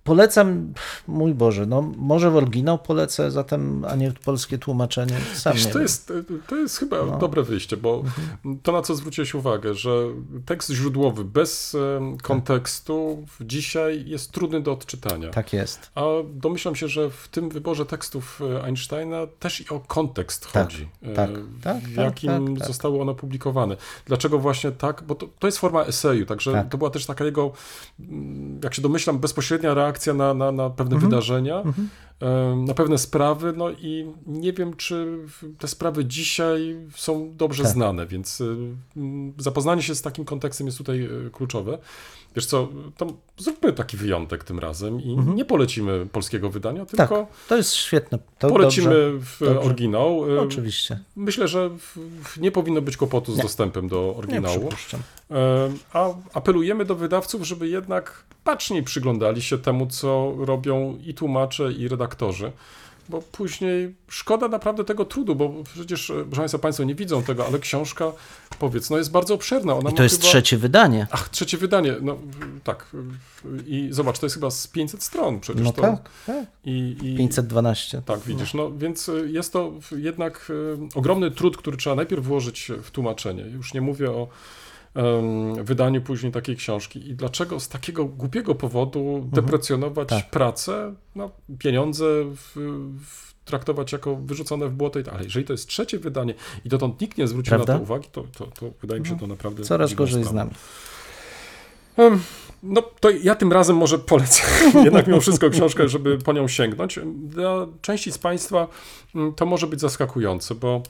polecam, mój Boże, no może w oryginał polecę zatem, a nie polskie tłumaczenie. Sam Wiesz, to, jest, to jest chyba No. dobre wyjście, bo Mhm. to, na co zwróciłeś uwagę, że tekst źródłowy bez em, kontekstu dzisiaj jest trudny do odczytania. Tak jest. A domyślam się, że w tym wyborze tekstów e, Einsteina też i o kontekst Tak, chodzi. e, tak, tak, w tak, jakim tak, tak. zostały one opublikowane. Dlaczego właśnie tak? Bo to, to jest forma eseju, także Tak. to była też taka jego, mm, jak się domyślam, bezpośrednia reakcja na, na, na pewne Mhm. wydarzenia, e, na pewne sprawy, no i nie wiem, czy te sprawy dzisiaj są dobrze Tak. znane, więc e, mm, zapoznanie się z takim kontekstem jest tutaj e, kluczowe. Wiesz co, to zróbmy taki wyjątek tym razem i nie polecimy polskiego wydania, Mhm. Tak, tylko to jest świetne. To polecimy dobrze. w dobrze. oryginał. E, Oczywiście. Myślę, że nie powinno być kłopotu z Nie. dostępem do oryginału. A apelujemy do wydawców, żeby jednak baczniej przyglądali się temu, co robią i tłumacze, i redaktorzy. Bo później szkoda naprawdę tego trudu, bo przecież, e, proszę Państwa, Państwo nie widzą tego, ale książka, powiedz, no jest bardzo obszerna. Ona I to jest chyba... trzecie wydanie. Ach, trzecie wydanie, no tak. I zobacz, to jest chyba z 500 stron przecież. No to... tak, tak. I, i... 512. Tak, widzisz, no więc y, jest to jednak y, ogromny trud, który trzeba najpierw włożyć w tłumaczenie. Już nie mówię o wydaniu później takiej książki. I dlaczego z takiego głupiego powodu deprecjonować Tak. pracę, no, pieniądze w, w traktować jako wyrzucone w błoto, i tak. ale jeżeli to jest trzecie wydanie i dotąd nikt nie zwrócił Prawda? na to uwagi, to, to, to wydaje mi się to naprawdę Coraz gorzej z nami. No to ja tym razem może polecę jednak mimo wszystko książkę, żeby po nią sięgnąć. Dla części z Państwa mm, to może być zaskakujące, bo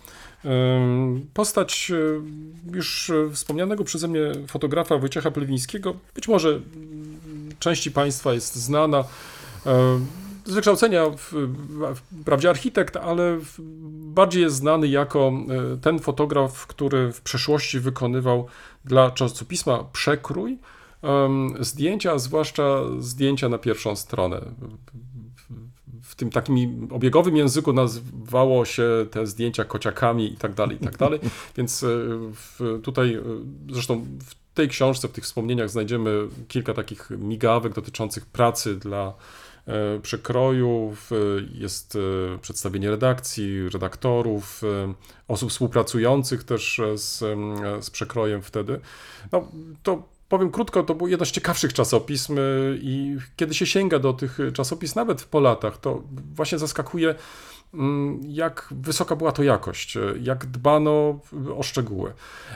postać już e, wspomnianego przeze mnie fotografa Wojciecha Plewińskiego być może mm, części Państwa jest znana z wykształcenia wprawdzie architekt, ale bardziej jest znany jako e, ten fotograf, który w przeszłości wykonywał dla czasopisma Przekrój zdjęcia, zwłaszcza zdjęcia na pierwszą stronę. W tym takim obiegowym języku nazywało się te zdjęcia kociakami i tak dalej, i tak dalej. Więc e, w, tutaj, e, zresztą w tej książce, w tych wspomnieniach znajdziemy kilka takich migawek dotyczących pracy dla e, przekroju, w- jest przedstawienie redakcji, redaktorów, osób współpracujących też z, z przekrojem wtedy. No, to powiem krótko, to był jeden z ciekawszych czasopism e, i kiedy się sięga do tych czasopism, nawet po latach, to właśnie zaskakuje, mm, jak wysoka była to jakość, e, jak dbano o szczegóły.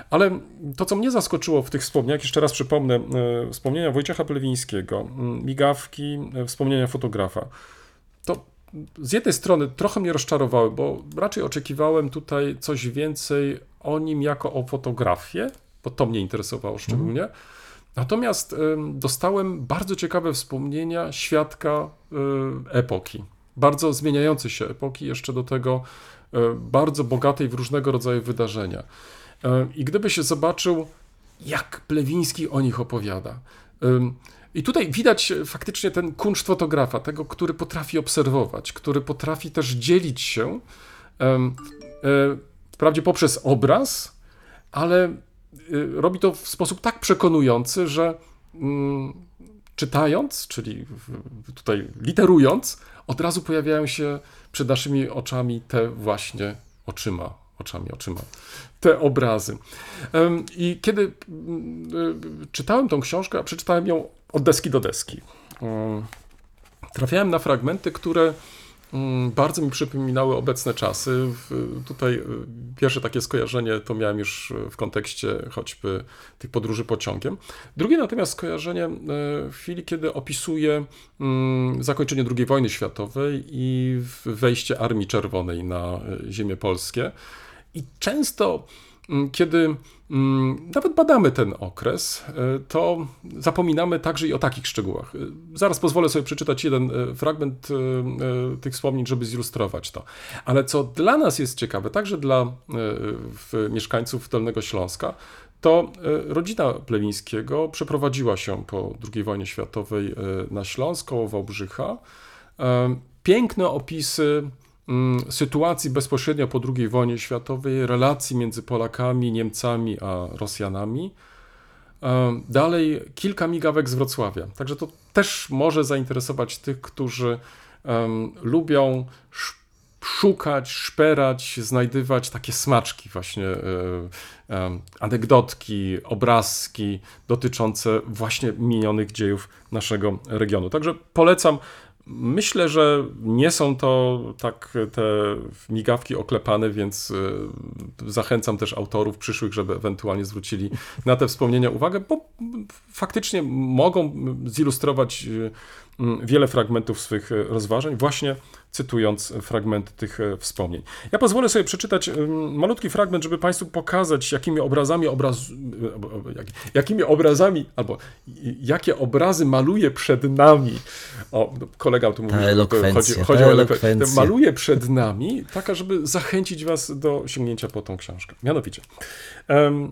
Ale to, co mnie zaskoczyło w tych wspomnieniach, jeszcze raz przypomnę, wspomnienia Wojciecha Plewińskiego, mm, migawki, wspomnienia fotografa, to z jednej strony trochę mnie rozczarowały, bo raczej oczekiwałem tutaj coś więcej o nim jako o fotografię, bo to mnie interesowało szczególnie. Natomiast em, dostałem bardzo ciekawe wspomnienia świadka y, epoki, bardzo zmieniającej się epoki, jeszcze do tego e, bardzo bogatej w różnego rodzaju wydarzenia. E, I gdybyś zobaczył, jak Plewiński o nich opowiada. I tutaj widać e, faktycznie ten kunszt fotografa, tego, który potrafi obserwować, który potrafi też dzielić się, e, wprawdzie poprzez obraz, ale robi to w sposób tak przekonujący, że mm, czytając, czyli tutaj literując, od razu pojawiają się przed naszymi oczami te właśnie oczyma, oczami, oczyma, te obrazy. I kiedy mm, y, czytałem tą książkę, a przeczytałem ją od deski do deski, em, trafiałem na fragmenty, które mm, bardzo mi przypominały obecne czasy. Tutaj y, pierwsze takie skojarzenie to miałem już w kontekście choćby tych podróży pociągiem. Drugie natomiast skojarzenie y, w chwili, kiedy opisuje mm, zakończenie II wojny światowej i wejście Armii Czerwonej na y, ziemię polskie. I często mm, kiedy mm, nawet badamy ten okres, e, to zapominamy także i o takich szczegółach. E, Zaraz pozwolę sobie przeczytać jeden e, fragment tych wspomnień, żeby zilustrować to. Ale co dla nas jest ciekawe, także dla mieszkańców Dolnego Śląska, to rodzina Plewińskiego przeprowadziła się po II wojnie światowej na Śląsk, koło Wałbrzycha. Piękne opisy mm, sytuacji bezpośrednio po II wojnie światowej, relacji między Polakami, Niemcami a Rosjanami. Dalej kilka migawek z Wrocławia. Także to też może zainteresować tych, którzy em, lubią sz- szukać, szperać, znajdywać takie smaczki, właśnie e, anegdotki, obrazki dotyczące właśnie minionych dziejów naszego regionu. Także polecam. Myślę, że nie są to tak te migawki oklepane, więc e, zachęcam też autorów przyszłych, żeby ewentualnie zwrócili na te wspomnienia uwagę, bo faktycznie mogą zilustrować m, wiele fragmentów swych e, rozważań, właśnie cytując fragmenty tych e, wspomnień. Ja pozwolę sobie przeczytać malutki fragment, żeby Państwu pokazać, jakimi obrazami obraz, e, jak- jakimi obrazami, albo jakie obrazy maluje przed nami. O, no, kolega tu mówił, chodzi, chodzi o elokwencję. Maluje przed nami, taka, żeby zachęcić Was do sięgnięcia po tą książkę. Mianowicie, em,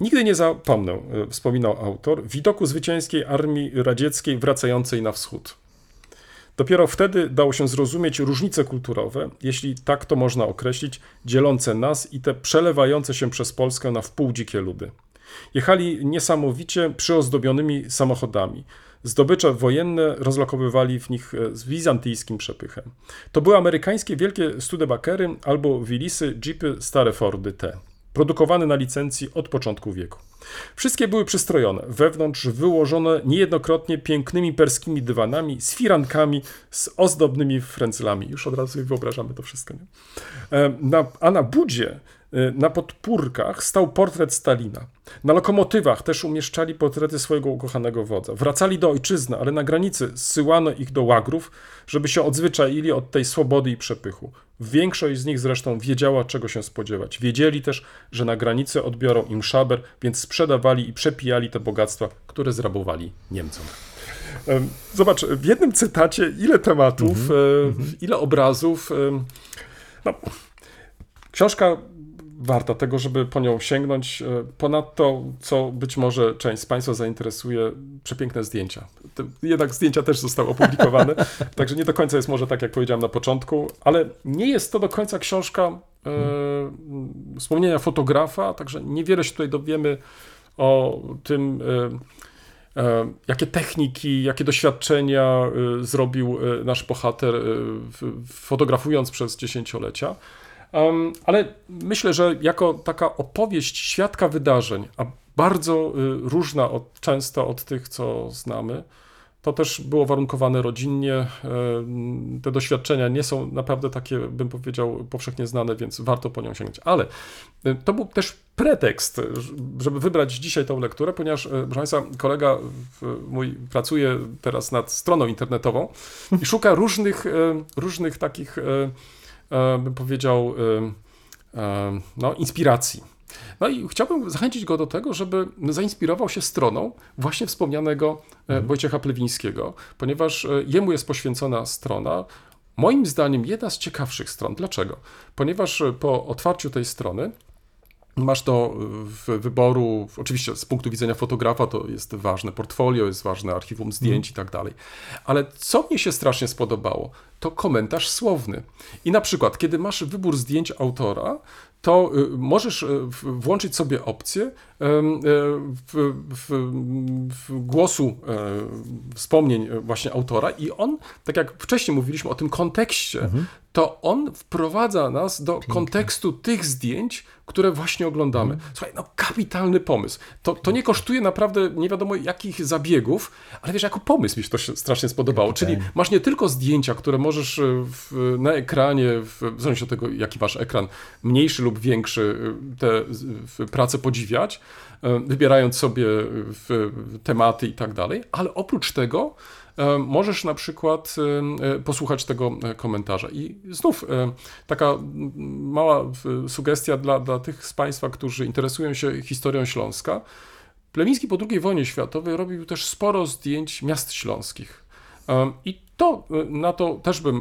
Nigdy nie zapomnę, e, wspominał autor, widoku zwycięskiej armii radzieckiej wracającej na wschód. Dopiero wtedy dało się zrozumieć różnice kulturowe, jeśli tak to można określić, dzielące nas i te przelewające się przez Polskę na wpół dzikie ludy. Jechali niesamowicie przyozdobionymi samochodami. Zdobycze wojenne rozlokowywali w nich e, z wizantyjskim przepychem. To były amerykańskie wielkie Studebakery albo Willisy, Jeepy, stare Fordy T, produkowane na licencji od początku wieku. Wszystkie były przystrojone, wewnątrz wyłożone niejednokrotnie pięknymi perskimi dywanami, z firankami, z ozdobnymi frędzlami. Już od razu wyobrażamy to wszystko. Nie? E, Na, a na budzie, na podpórkach stał portret Stalina. Na lokomotywach też umieszczali portrety swojego ukochanego wodza. Wracali do ojczyzny, ale na granicy zsyłano ich do łagrów, żeby się odzwyczaili od tej swobody i przepychu. Większość z nich zresztą wiedziała, czego się spodziewać. Wiedzieli też, że na granicy odbiorą im szaber, więc sprzedawali i przepijali te bogactwa, które zrabowali Niemcom. Em, Zobacz, w jednym cytacie ile tematów, e, ile obrazów. em, No, książka warta tego, żeby po nią sięgnąć. E, Ponadto, co być może część z Państwa zainteresuje, przepiękne zdjęcia. Jednak zdjęcia też zostały opublikowane, także nie do końca jest może tak, jak powiedziałem na początku, ale nie jest to do końca książka e, wspomnienia fotografa, także niewiele się tutaj dowiemy o tym, e, e, jakie techniki, jakie doświadczenia e, zrobił nasz bohater, fotografując przez dziesięciolecia. Em, ale myślę, że jako taka opowieść świadka wydarzeń, a bardzo y, różna od, często od tych, co znamy, to też było warunkowane rodzinnie. Em, Te doświadczenia nie są naprawdę takie, bym powiedział, powszechnie znane, więc warto po nią sięgnąć. Ale y, to był też pretekst, żeby wybrać dzisiaj tą lekturę, ponieważ, y, proszę Państwa, kolega mój pracuje teraz nad stroną internetową i szuka różnych, różnych takich, bym powiedział, y, y, no, inspiracji. No i chciałbym zachęcić go do tego, żeby zainspirował się stroną właśnie wspomnianego e, Wojciecha Plewińskiego, ponieważ e, jemu jest poświęcona strona. Moim zdaniem jedna z ciekawszych stron. Dlaczego? Ponieważ e, po otwarciu tej strony Masz do w wyboru, oczywiście z punktu widzenia fotografa to jest ważne portfolio, jest ważne archiwum zdjęć i tak dalej. Ale co mnie się strasznie spodobało, to komentarz słowny. I na przykład, kiedy masz wybór zdjęć autora, to y, możesz w- włączyć sobie opcję e, w, w, w głosu e, wspomnień e, właśnie autora i on, tak jak wcześniej mówiliśmy o tym kontekście, to on wprowadza nas do kontekstu tych zdjęć, które właśnie oglądamy. Słuchaj, no kapitalny pomysł. To, to nie kosztuje naprawdę nie wiadomo jakich zabiegów, ale wiesz, jako pomysł mi się to się strasznie spodobało. Czyli masz nie tylko zdjęcia, które możesz e, w, na ekranie, w, w zależności od tego, jaki masz ekran, mniejszy lub większy, e, te prace podziwiać, e, wybierając sobie tematy i tak dalej, ale oprócz tego możesz na przykład e, e, posłuchać tego e, komentarza. I znów e, taka mała e, sugestia dla, dla tych z Państwa, którzy interesują się historią Śląska. Plemiński po II wojnie światowej robił też sporo zdjęć miast śląskich. I to e, na to też bym e,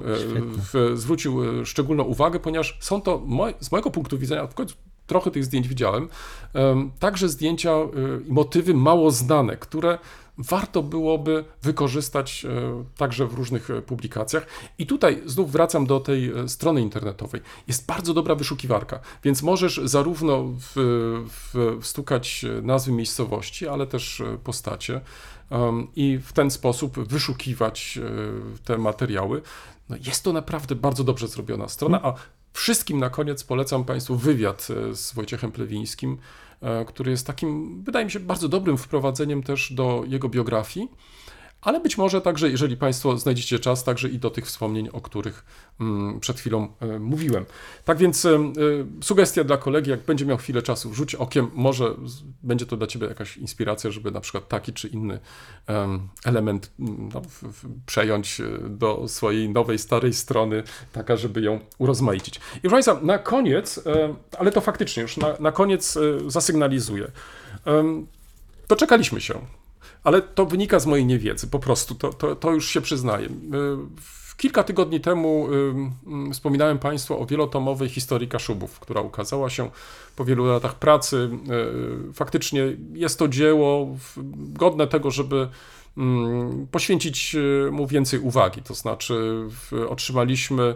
w, zwrócił e, szczególną uwagę, ponieważ są to moj, z mojego punktu widzenia, w końcu trochę tych zdjęć widziałem, em, także zdjęcia e, i motywy mało znane, które warto byłoby wykorzystać e, także w różnych e, publikacjach. I tutaj znów wracam do tej e, strony internetowej. Jest bardzo dobra wyszukiwarka, więc możesz zarówno w, w, wstukać nazwy miejscowości, ale też postacie i w ten sposób wyszukiwać te materiały. No jest to naprawdę bardzo dobrze zrobiona strona, a wszystkim na koniec polecam Państwu wywiad z Wojciechem Plewińskim, który jest takim, wydaje mi się, bardzo dobrym wprowadzeniem też do jego biografii, ale być może także, jeżeli Państwo znajdziecie czas, także i do tych wspomnień, o których mm, przed chwilą e, mówiłem. Tak więc e, sugestia dla kolegi, jak będzie miał chwilę czasu, rzuć okiem, może będzie to dla Ciebie jakaś inspiracja, żeby na przykład taki czy inny em, element mm, no, przejąć e, do swojej nowej, starej strony, taka, żeby ją urozmaicić. I proszę Państwa, na koniec, ale to faktycznie już na, na koniec zasygnalizuję. Doczekaliśmy się, ale to wynika z mojej niewiedzy, po prostu, to, to, to już się przyznaję. Y, Kilka tygodni temu y, y, wspominałem Państwu o wielotomowej historii Kaszubów, która ukazała się po wielu latach pracy. Y, Faktycznie jest to dzieło godne tego, żeby mm, poświęcić mu więcej uwagi. To znaczy, otrzymaliśmy mm,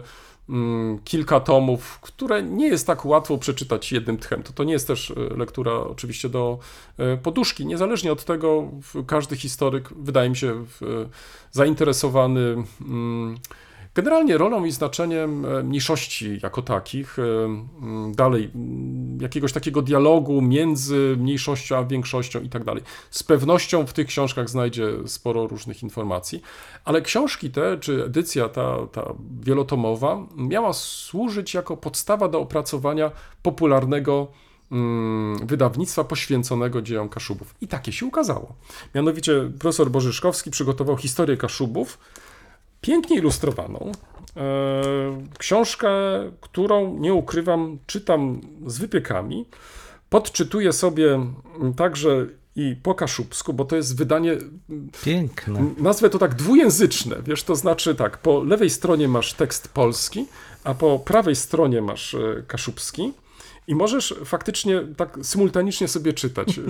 kilka tomów, które nie jest tak łatwo przeczytać jednym tchem. To, to nie jest też e, lektura oczywiście do e, poduszki. Niezależnie od tego, każdy historyk, wydaje mi się, e, zainteresowany mm, generalnie rolą i znaczeniem e, mniejszości jako takich, e, dalej jakiegoś takiego dialogu między mniejszością a większością i tak dalej. Z pewnością w tych książkach znajdzie sporo różnych informacji, ale książki te, czy edycja ta, ta wielotomowa, miała służyć jako podstawa do opracowania popularnego wydawnictwa poświęconego dziejom Kaszubów. I takie się ukazało. Mianowicie profesor Bożyszkowski przygotował historię Kaszubów, pięknie ilustrowaną. E, książkę, którą nie ukrywam, czytam z wypiekami. Podczytuję sobie także i po kaszubsku, bo to jest wydanie Piękne. Nazwę to tak dwujęzyczne, wiesz, to znaczy tak, po lewej stronie masz tekst polski, a po prawej stronie masz e, kaszubski i możesz faktycznie tak symultanicznie sobie czytać.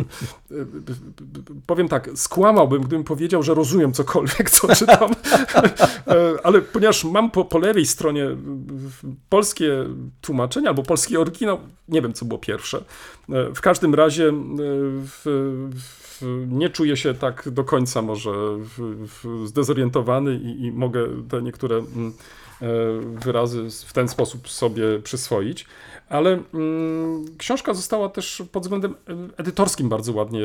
Powiem tak, skłamałbym, gdybym powiedział, że rozumiem cokolwiek, co czytam, ale ponieważ mam po, po lewej stronie polskie tłumaczenie albo polski oryginał, nie wiem, co było pierwsze. W każdym razie w, w, nie czuję się tak do końca może w, zdezorientowany i, i mogę te niektóre mm, wyrazy w ten sposób sobie przyswoić. Ale mm, książka została też pod względem e, edytorskim bardzo ładnie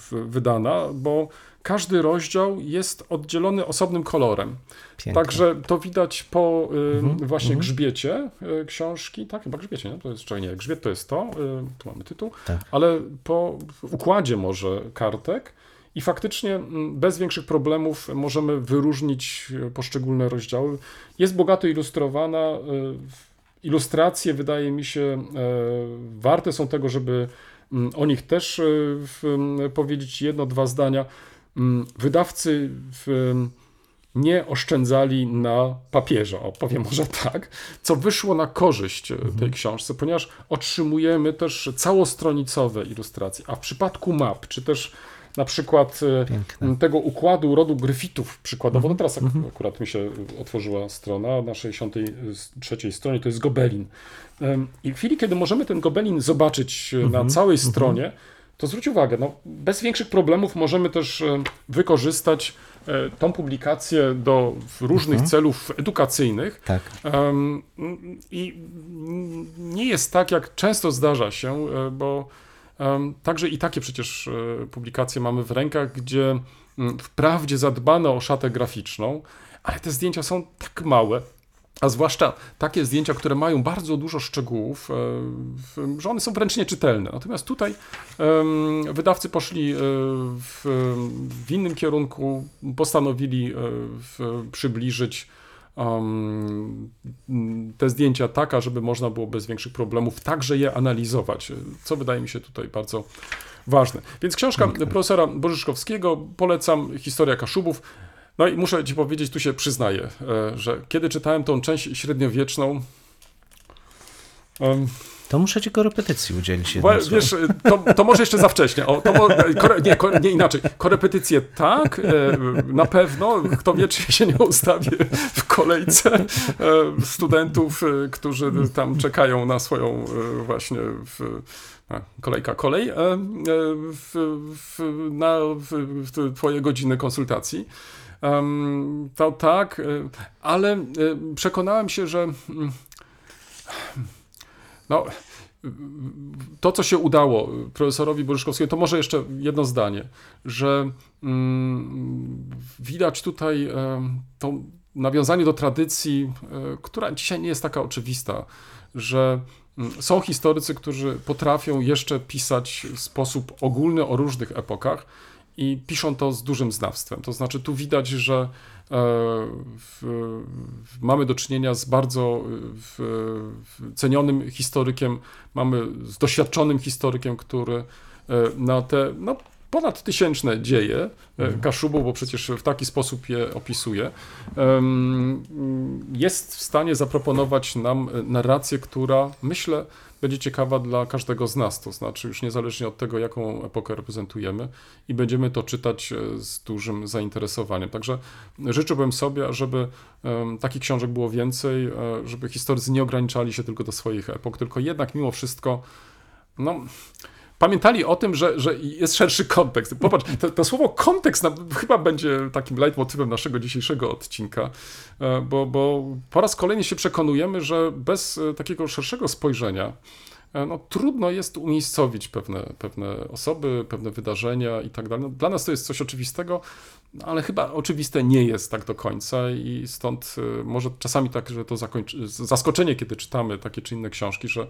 w- wydana, bo każdy rozdział jest oddzielony osobnym kolorem. Piękne. Także to widać po y, Mhm, właśnie mhm. grzbiecie książki. Tak, chyba grzbiecie, nie? To jest, czekaj, nie, grzbiet to jest to, tu mamy tytuł, Tak. ale po układzie może kartek i faktycznie mm, bez większych problemów możemy wyróżnić y, poszczególne rozdziały. Jest bogato ilustrowana. y, Ilustracje, wydaje mi się, e, warte są tego, żeby mm, o nich też e, w, m, powiedzieć jedno, dwa zdania. Mm, Wydawcy nie oszczędzali na papierze, o powiem może tak, co wyszło na korzyść e, tej książce, ponieważ otrzymujemy też całostronicowe ilustracje, a w przypadku map, czy też na przykład e, Piękne. tego układu rodu gryfitów przykładowo, no teraz ak- akurat mi się otworzyła strona na 63 stronie, to jest gobelin. I w chwili, kiedy możemy ten gobelin zobaczyć e, na całej stronie, to zwróć uwagę, no, bez większych problemów możemy też e, wykorzystać e, tą publikację do różnych celów edukacyjnych. Tak. I nie jest tak, jak często zdarza się, e, bo także i takie przecież e, publikacje mamy w rękach, gdzie mm, wprawdzie zadbano o szatę graficzną, ale te zdjęcia są tak małe, A zwłaszcza takie zdjęcia, które mają bardzo dużo szczegółów, e, że one są wręcz nieczytelne. Natomiast tutaj wydawcy poszli e, w, innym kierunku, postanowili przybliżyć em, te zdjęcia tak, żeby można było bez większych problemów także je analizować, co wydaje mi się tutaj bardzo ważne. Więc książka profesora Bożyszkowskiego, polecam, Historia Kaszubów. No i muszę ci powiedzieć, tu się przyznaję, e, że kiedy czytałem tą część średniowieczną, em, To muszę ci korepetycji udzielić słowem. Wiesz, to, to może jeszcze za wcześnie. O, to kore, nie, kore, nie inaczej. Korepetycje tak, e, na pewno. Kto wie, czy się nie ustawię w kolejce e, studentów, e, którzy tam czekają na swoją właśnie w, a, kolejka kolej w, w, na w, twoje godziny konsultacji. To tak, ale przekonałem się, że mm, no, to, co się udało profesorowi Boryszkowskiemu, to może jeszcze jedno zdanie, że mm, widać tutaj to nawiązanie do tradycji, e, która dzisiaj nie jest taka oczywista, że mm, są historycy, którzy potrafią jeszcze pisać w sposób ogólny o różnych epokach i piszą to z dużym znawstwem. To znaczy, tu widać, że mamy do czynienia z bardzo w cenionym historykiem, mamy z doświadczonym historykiem, który e, na te no, ponad tysięczne dzieje e, Kaszubów, bo przecież w taki sposób je opisuje, jest w stanie zaproponować nam narrację, która myślę będzie ciekawa dla każdego z nas, to znaczy już niezależnie od tego, jaką epokę reprezentujemy i będziemy to czytać e, z dużym zainteresowaniem. Także życzyłbym sobie, żeby takich książek było więcej, e, żeby historycy nie ograniczali się tylko do swoich epok, tylko jednak mimo wszystko no, pamiętali o tym, że, że jest szerszy kontekst. Popatrz, to, to słowo kontekst nam, chyba będzie takim leitmotywem naszego dzisiejszego odcinka, e, bo, bo po raz kolejny się przekonujemy, że bez e, takiego szerszego spojrzenia e, no, trudno jest umiejscowić pewne, pewne osoby, pewne wydarzenia i tak dalej. No, dla nas to jest coś oczywistego, ale chyba oczywiste nie jest tak do końca i stąd może czasami tak, że to zaskoczenie, kiedy czytamy takie czy inne książki, że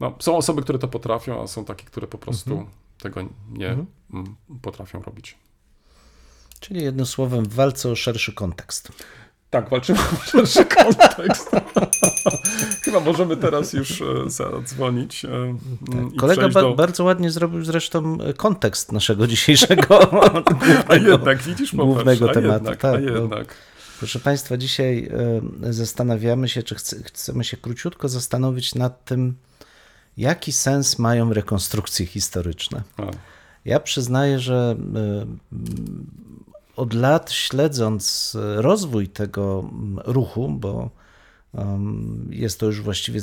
no, są osoby, które to potrafią, a są takie, które po prostu tego nie mm, potrafią robić. Czyli jednym słowem, w walce o szerszy kontekst. Tak, walczymy o szerszy kontekst. Chyba możemy teraz już e, zadzwonić. e, i Kolega ba- do... bardzo ładnie zrobił zresztą e, kontekst naszego dzisiejszego A jednak, widzisz, głównego tematu. Jednak, tak, bo- jednak. Proszę Państwa, dzisiaj zastanawiamy się, czy chce, chcemy się króciutko zastanowić nad tym, jaki sens mają rekonstrukcje historyczne. A, Ja przyznaję, że e, od lat śledząc rozwój tego mm, ruchu, bo jest to już właściwie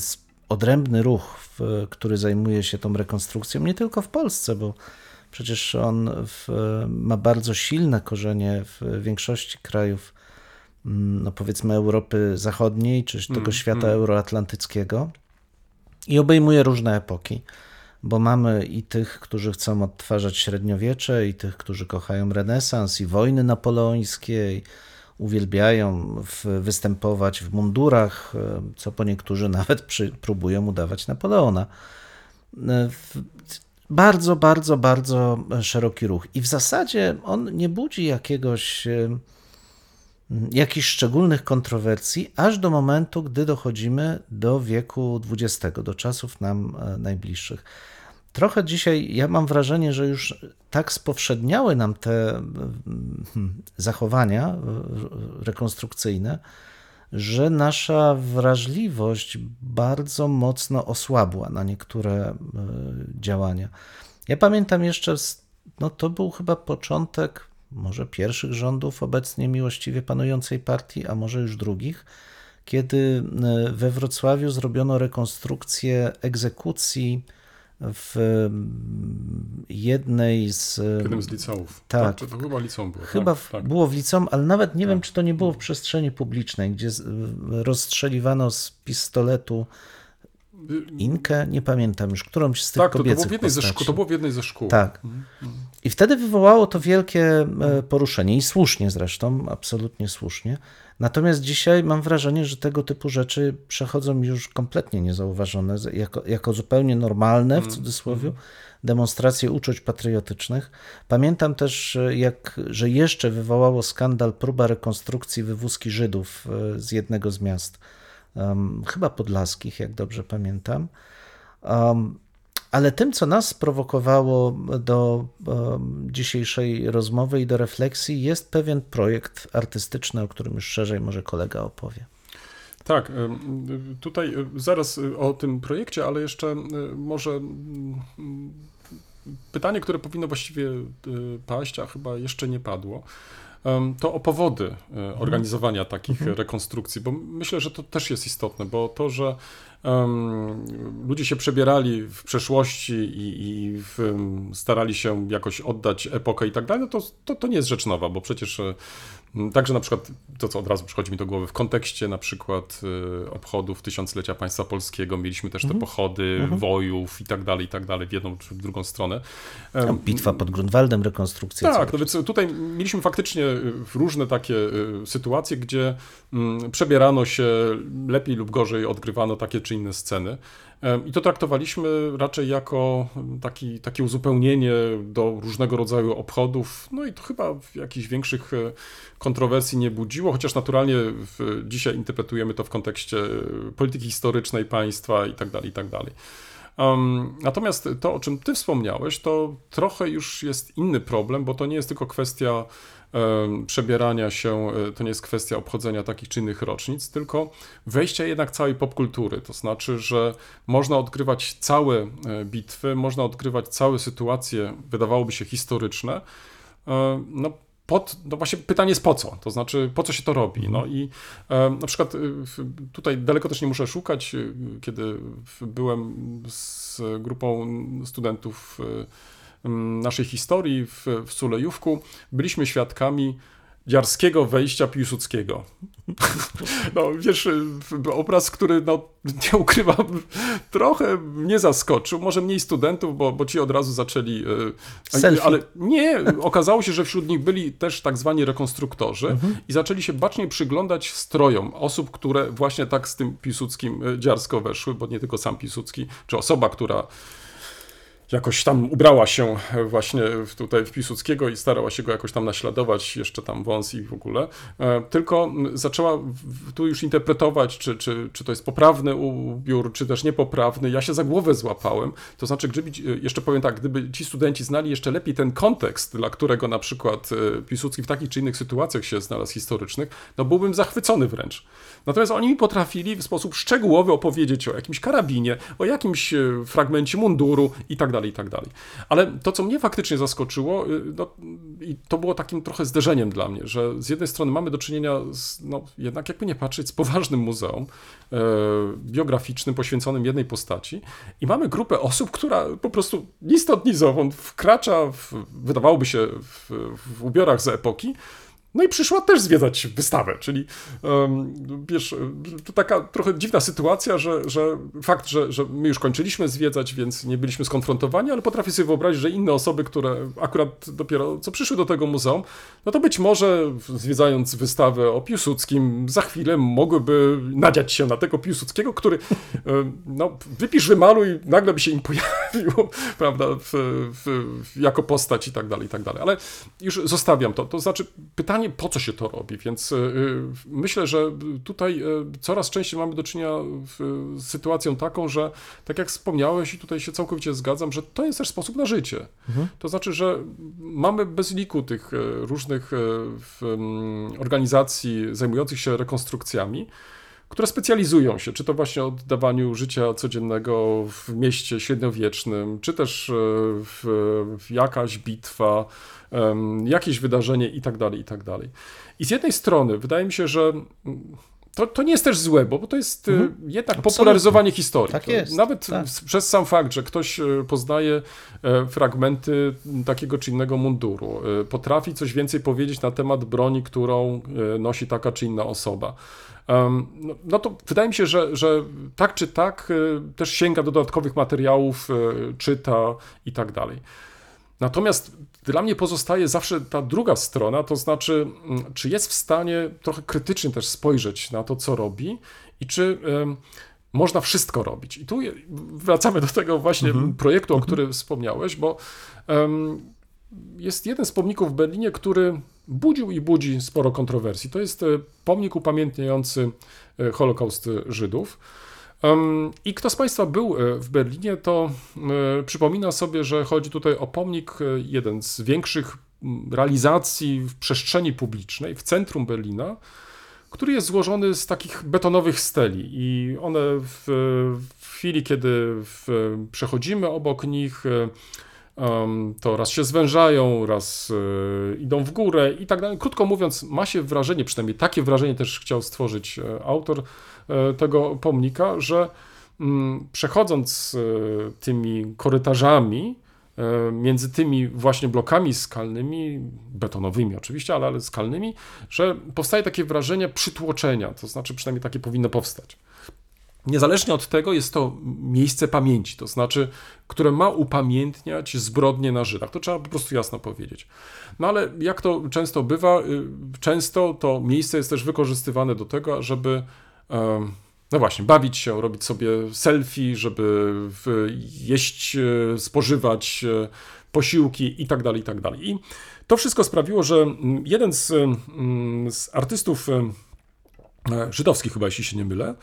odrębny ruch, który zajmuje się tą rekonstrukcją, nie tylko w Polsce, bo przecież on w, ma bardzo silne korzenie w większości krajów, mm, no powiedzmy Europy Zachodniej, czy tego Mm, świata mm. euroatlantyckiego i obejmuje różne epoki bo mamy i tych, którzy chcą odtwarzać średniowiecze, i tych, którzy kochają renesans, i wojny napoleońskie, i uwielbiają występować w mundurach, e, co po niektórzy nawet przy, próbują udawać Napoleona. E, Bardzo, bardzo, bardzo szeroki ruch. I w zasadzie on nie budzi jakiegoś e, jakichś szczególnych kontrowersji, aż do momentu, gdy dochodzimy do wieku XX, do czasów nam e, najbliższych. Trochę dzisiaj ja mam wrażenie, że już tak spowszedniały nam te mm, zachowania e, rekonstrukcyjne, że nasza wrażliwość bardzo mocno osłabła na niektóre e, działania. Ja pamiętam jeszcze, no to był chyba początek może pierwszych rządów obecnie miłościwie panującej partii, a może już drugich, kiedy e, we Wrocławiu zrobiono rekonstrukcję egzekucji w mm, jednej z. w jednym z liceów. Tak. To, to chyba liceum było. Chyba tak, w- tak. było w liceum, ale nawet nie wiem, czy to nie było w przestrzeni publicznej, gdzie rozstrzeliwano z pistoletu Inkę, nie pamiętam już, którąś z tych Tak, to, to, było kobiecych w jednej ze szkół, to było w jednej ze szkół. Tak. I wtedy wywołało to wielkie e, poruszenie i słusznie zresztą, absolutnie słusznie. Natomiast dzisiaj mam wrażenie, że tego typu rzeczy przechodzą już kompletnie niezauważone, jako, jako zupełnie normalne, w cudzysłowie, demonstracje uczuć patriotycznych. Pamiętam też, e, jak, że jeszcze wywołało skandal próba rekonstrukcji wywózki Żydów e, z jednego z miast, chyba podlaskich, jak dobrze pamiętam. Ale tym, co nas sprowokowało do dzisiejszej rozmowy i do refleksji, jest pewien projekt artystyczny, o którym już szerzej może kolega opowie. Tak, tutaj zaraz y, o tym projekcie, ale jeszcze y, może mm, pytanie, które powinno właściwie y, paść, a chyba jeszcze nie padło. To o powody y, organizowania takich rekonstrukcji, bo myślę, że to też jest istotne, bo to, że ludzie się przebierali w przeszłości i, i w, starali się jakoś oddać epokę i tak dalej, no to, to, to nie jest rzecz nowa, bo przecież e, także na przykład to, co od razu przychodzi mi do głowy, w kontekście na przykład e, obchodów tysiąclecia państwa polskiego mieliśmy też te pochody wojów i tak dalej, i tak dalej, w jedną czy w drugą stronę. Bitwa pod Grunwaldem, rekonstrukcja. tak, no więc tutaj mieliśmy faktycznie y, różne takie y, sytuacje, gdzie mm, przebierano się lepiej lub gorzej, odgrywano takie czy inne sceny. I to traktowaliśmy raczej jako taki, takie uzupełnienie do różnego rodzaju obchodów. No i to chyba jakichś większych e, kontrowersji nie budziło, chociaż naturalnie w, dzisiaj interpretujemy to w kontekście e, polityki historycznej państwa i dalej, i tak dalej. Um, natomiast to, o czym ty wspomniałeś, to trochę już jest inny problem, bo to nie jest tylko kwestia przebierania się, e, to nie jest kwestia obchodzenia takich czy innych rocznic, tylko wejścia jednak całej popkultury. To znaczy, że można odgrywać całe e, bitwy, można odgrywać całe sytuacje, wydawałoby się historyczne, e, no, pod, no właśnie pytanie jest po co, to znaczy po co się to robi. No i e, na przykład tutaj daleko też nie muszę szukać, kiedy byłem z grupą studentów m, naszej historii w, w Sulejówku, byliśmy świadkami dziarskiego wejścia Piłsudskiego. No wiesz, obraz, który no, nie ukrywam, trochę mnie zaskoczył, może mniej studentów, bo, bo ci od razu zaczęli... y, Selfie. Ale nie, okazało się, że wśród nich byli też tak zwani rekonstruktorzy i zaczęli się bacznie przyglądać strojom osób, które właśnie tak z tym Piłsudskim y, dziarsko weszły, bo nie tylko sam Piłsudski, czy osoba, która jakoś tam ubrała się właśnie w- tutaj w Piłsudskiego i starała się go jakoś tam naśladować, jeszcze tam wąs i w ogóle, e, tylko zaczęła tu już interpretować, czy, czy, czy to jest poprawny ubiór, czy też niepoprawny. Ja się za głowę złapałem, to znaczy, gdyby, ci- jeszcze powiem tak, gdyby ci studenci znali jeszcze lepiej ten kontekst, dla którego na przykład e, Piłsudski w takich czy innych sytuacjach się znalazł historycznych, no byłbym zachwycony wręcz. Natomiast oni mi potrafili w sposób szczegółowy opowiedzieć o jakimś karabinie, o jakimś e, fragmencie munduru i tak dalej, i tak dalej. Ale to, co mnie faktycznie zaskoczyło, y, no, i to było takim trochę zderzeniem dla mnie, że z jednej strony mamy do czynienia z, no, jednak jakby nie patrzeć, z poważnym muzeum e, biograficznym poświęconym jednej postaci i mamy grupę osób, która po prostu ni stąd, ni zowąd wkracza, w, wydawałoby się, w, w ubiorach z epoki, no i przyszła też zwiedzać wystawę, czyli wiesz, to taka trochę dziwna sytuacja, że, że fakt, że, że my już kończyliśmy zwiedzać, więc nie byliśmy skonfrontowani, ale potrafię sobie wyobrazić, że inne osoby, które akurat dopiero co przyszły do tego muzeum, no to być może zwiedzając wystawę o Piłsudskim, za chwilę mogłyby nadziać się na tego Piłsudskiego, który no, wypisz, wymaluj, nagle by się im pojawił, prawda, w, w, jako postać i tak dalej, i tak dalej. Ale już zostawiam to. To znaczy pytanie, po co się to robi, więc y, y, myślę, że tutaj y, coraz częściej mamy do czynienia z sytuacją taką, że tak jak wspomniałeś i tutaj się całkowicie zgadzam, że to jest też sposób na życie. To znaczy, że mamy bez liku tych różnych mm, organizacji zajmujących się rekonstrukcjami, które specjalizują się, czy to właśnie oddawaniu życia codziennego w mieście średniowiecznym, czy też w, w jakaś bitwa, jakieś wydarzenie i tak dalej, i tak dalej. I z jednej strony wydaje mi się, że mm, to, to nie jest też złe, bo to jest mhm. jednak popularyzowanie historii. Tak jest, Nawet tak. przez sam fakt, że ktoś e, poznaje e, fragmenty takiego czy innego munduru, e, potrafi coś więcej powiedzieć na temat broni, którą nosi taka czy inna osoba. no, no to wydaje mi się, że, że tak czy tak y, też sięga do dodatkowych materiałów, y, czyta i tak dalej. Natomiast dla mnie pozostaje zawsze ta druga strona, to znaczy, mm, czy jest w stanie trochę krytycznie też spojrzeć na to, co robi i czy można wszystko robić. I tu wracamy do tego właśnie projektu, o którym wspomniałeś, bo jest jeden z pomników w Berlinie, który budził i budzi sporo kontrowersji. To jest e, pomnik upamiętniający e, Holokaust Żydów. I kto z Państwa był e, w Berlinie, to e, przypomina sobie, że chodzi tutaj o pomnik, e, jeden z większych realizacji w przestrzeni publicznej w centrum Berlina, który jest złożony z takich betonowych steli. I one w, w chwili, kiedy w, przechodzimy obok nich, to raz się zwężają, raz e, idą w górę i tak dalej. Krótko mówiąc, ma się wrażenie, przynajmniej takie wrażenie też chciał stworzyć e, autor e, tego pomnika, że mm, przechodząc e, tymi korytarzami, między tymi właśnie blokami skalnymi, betonowymi oczywiście, ale, ale skalnymi, że powstaje takie wrażenie przytłoczenia, to znaczy przynajmniej takie powinno powstać. Niezależnie od tego jest to miejsce pamięci, to znaczy, które ma upamiętniać zbrodnie na Żydach. To trzeba po prostu jasno powiedzieć. No ale jak to często bywa, y, często to miejsce jest też wykorzystywane do tego, żeby no właśnie, bawić się, robić sobie selfie, żeby jeść, e, spożywać e, posiłki i tak dalej, i tak dalej. I to wszystko sprawiło, że mm, jeden z, mm, z artystów e, żydowskich, chyba jeśli się nie mylę,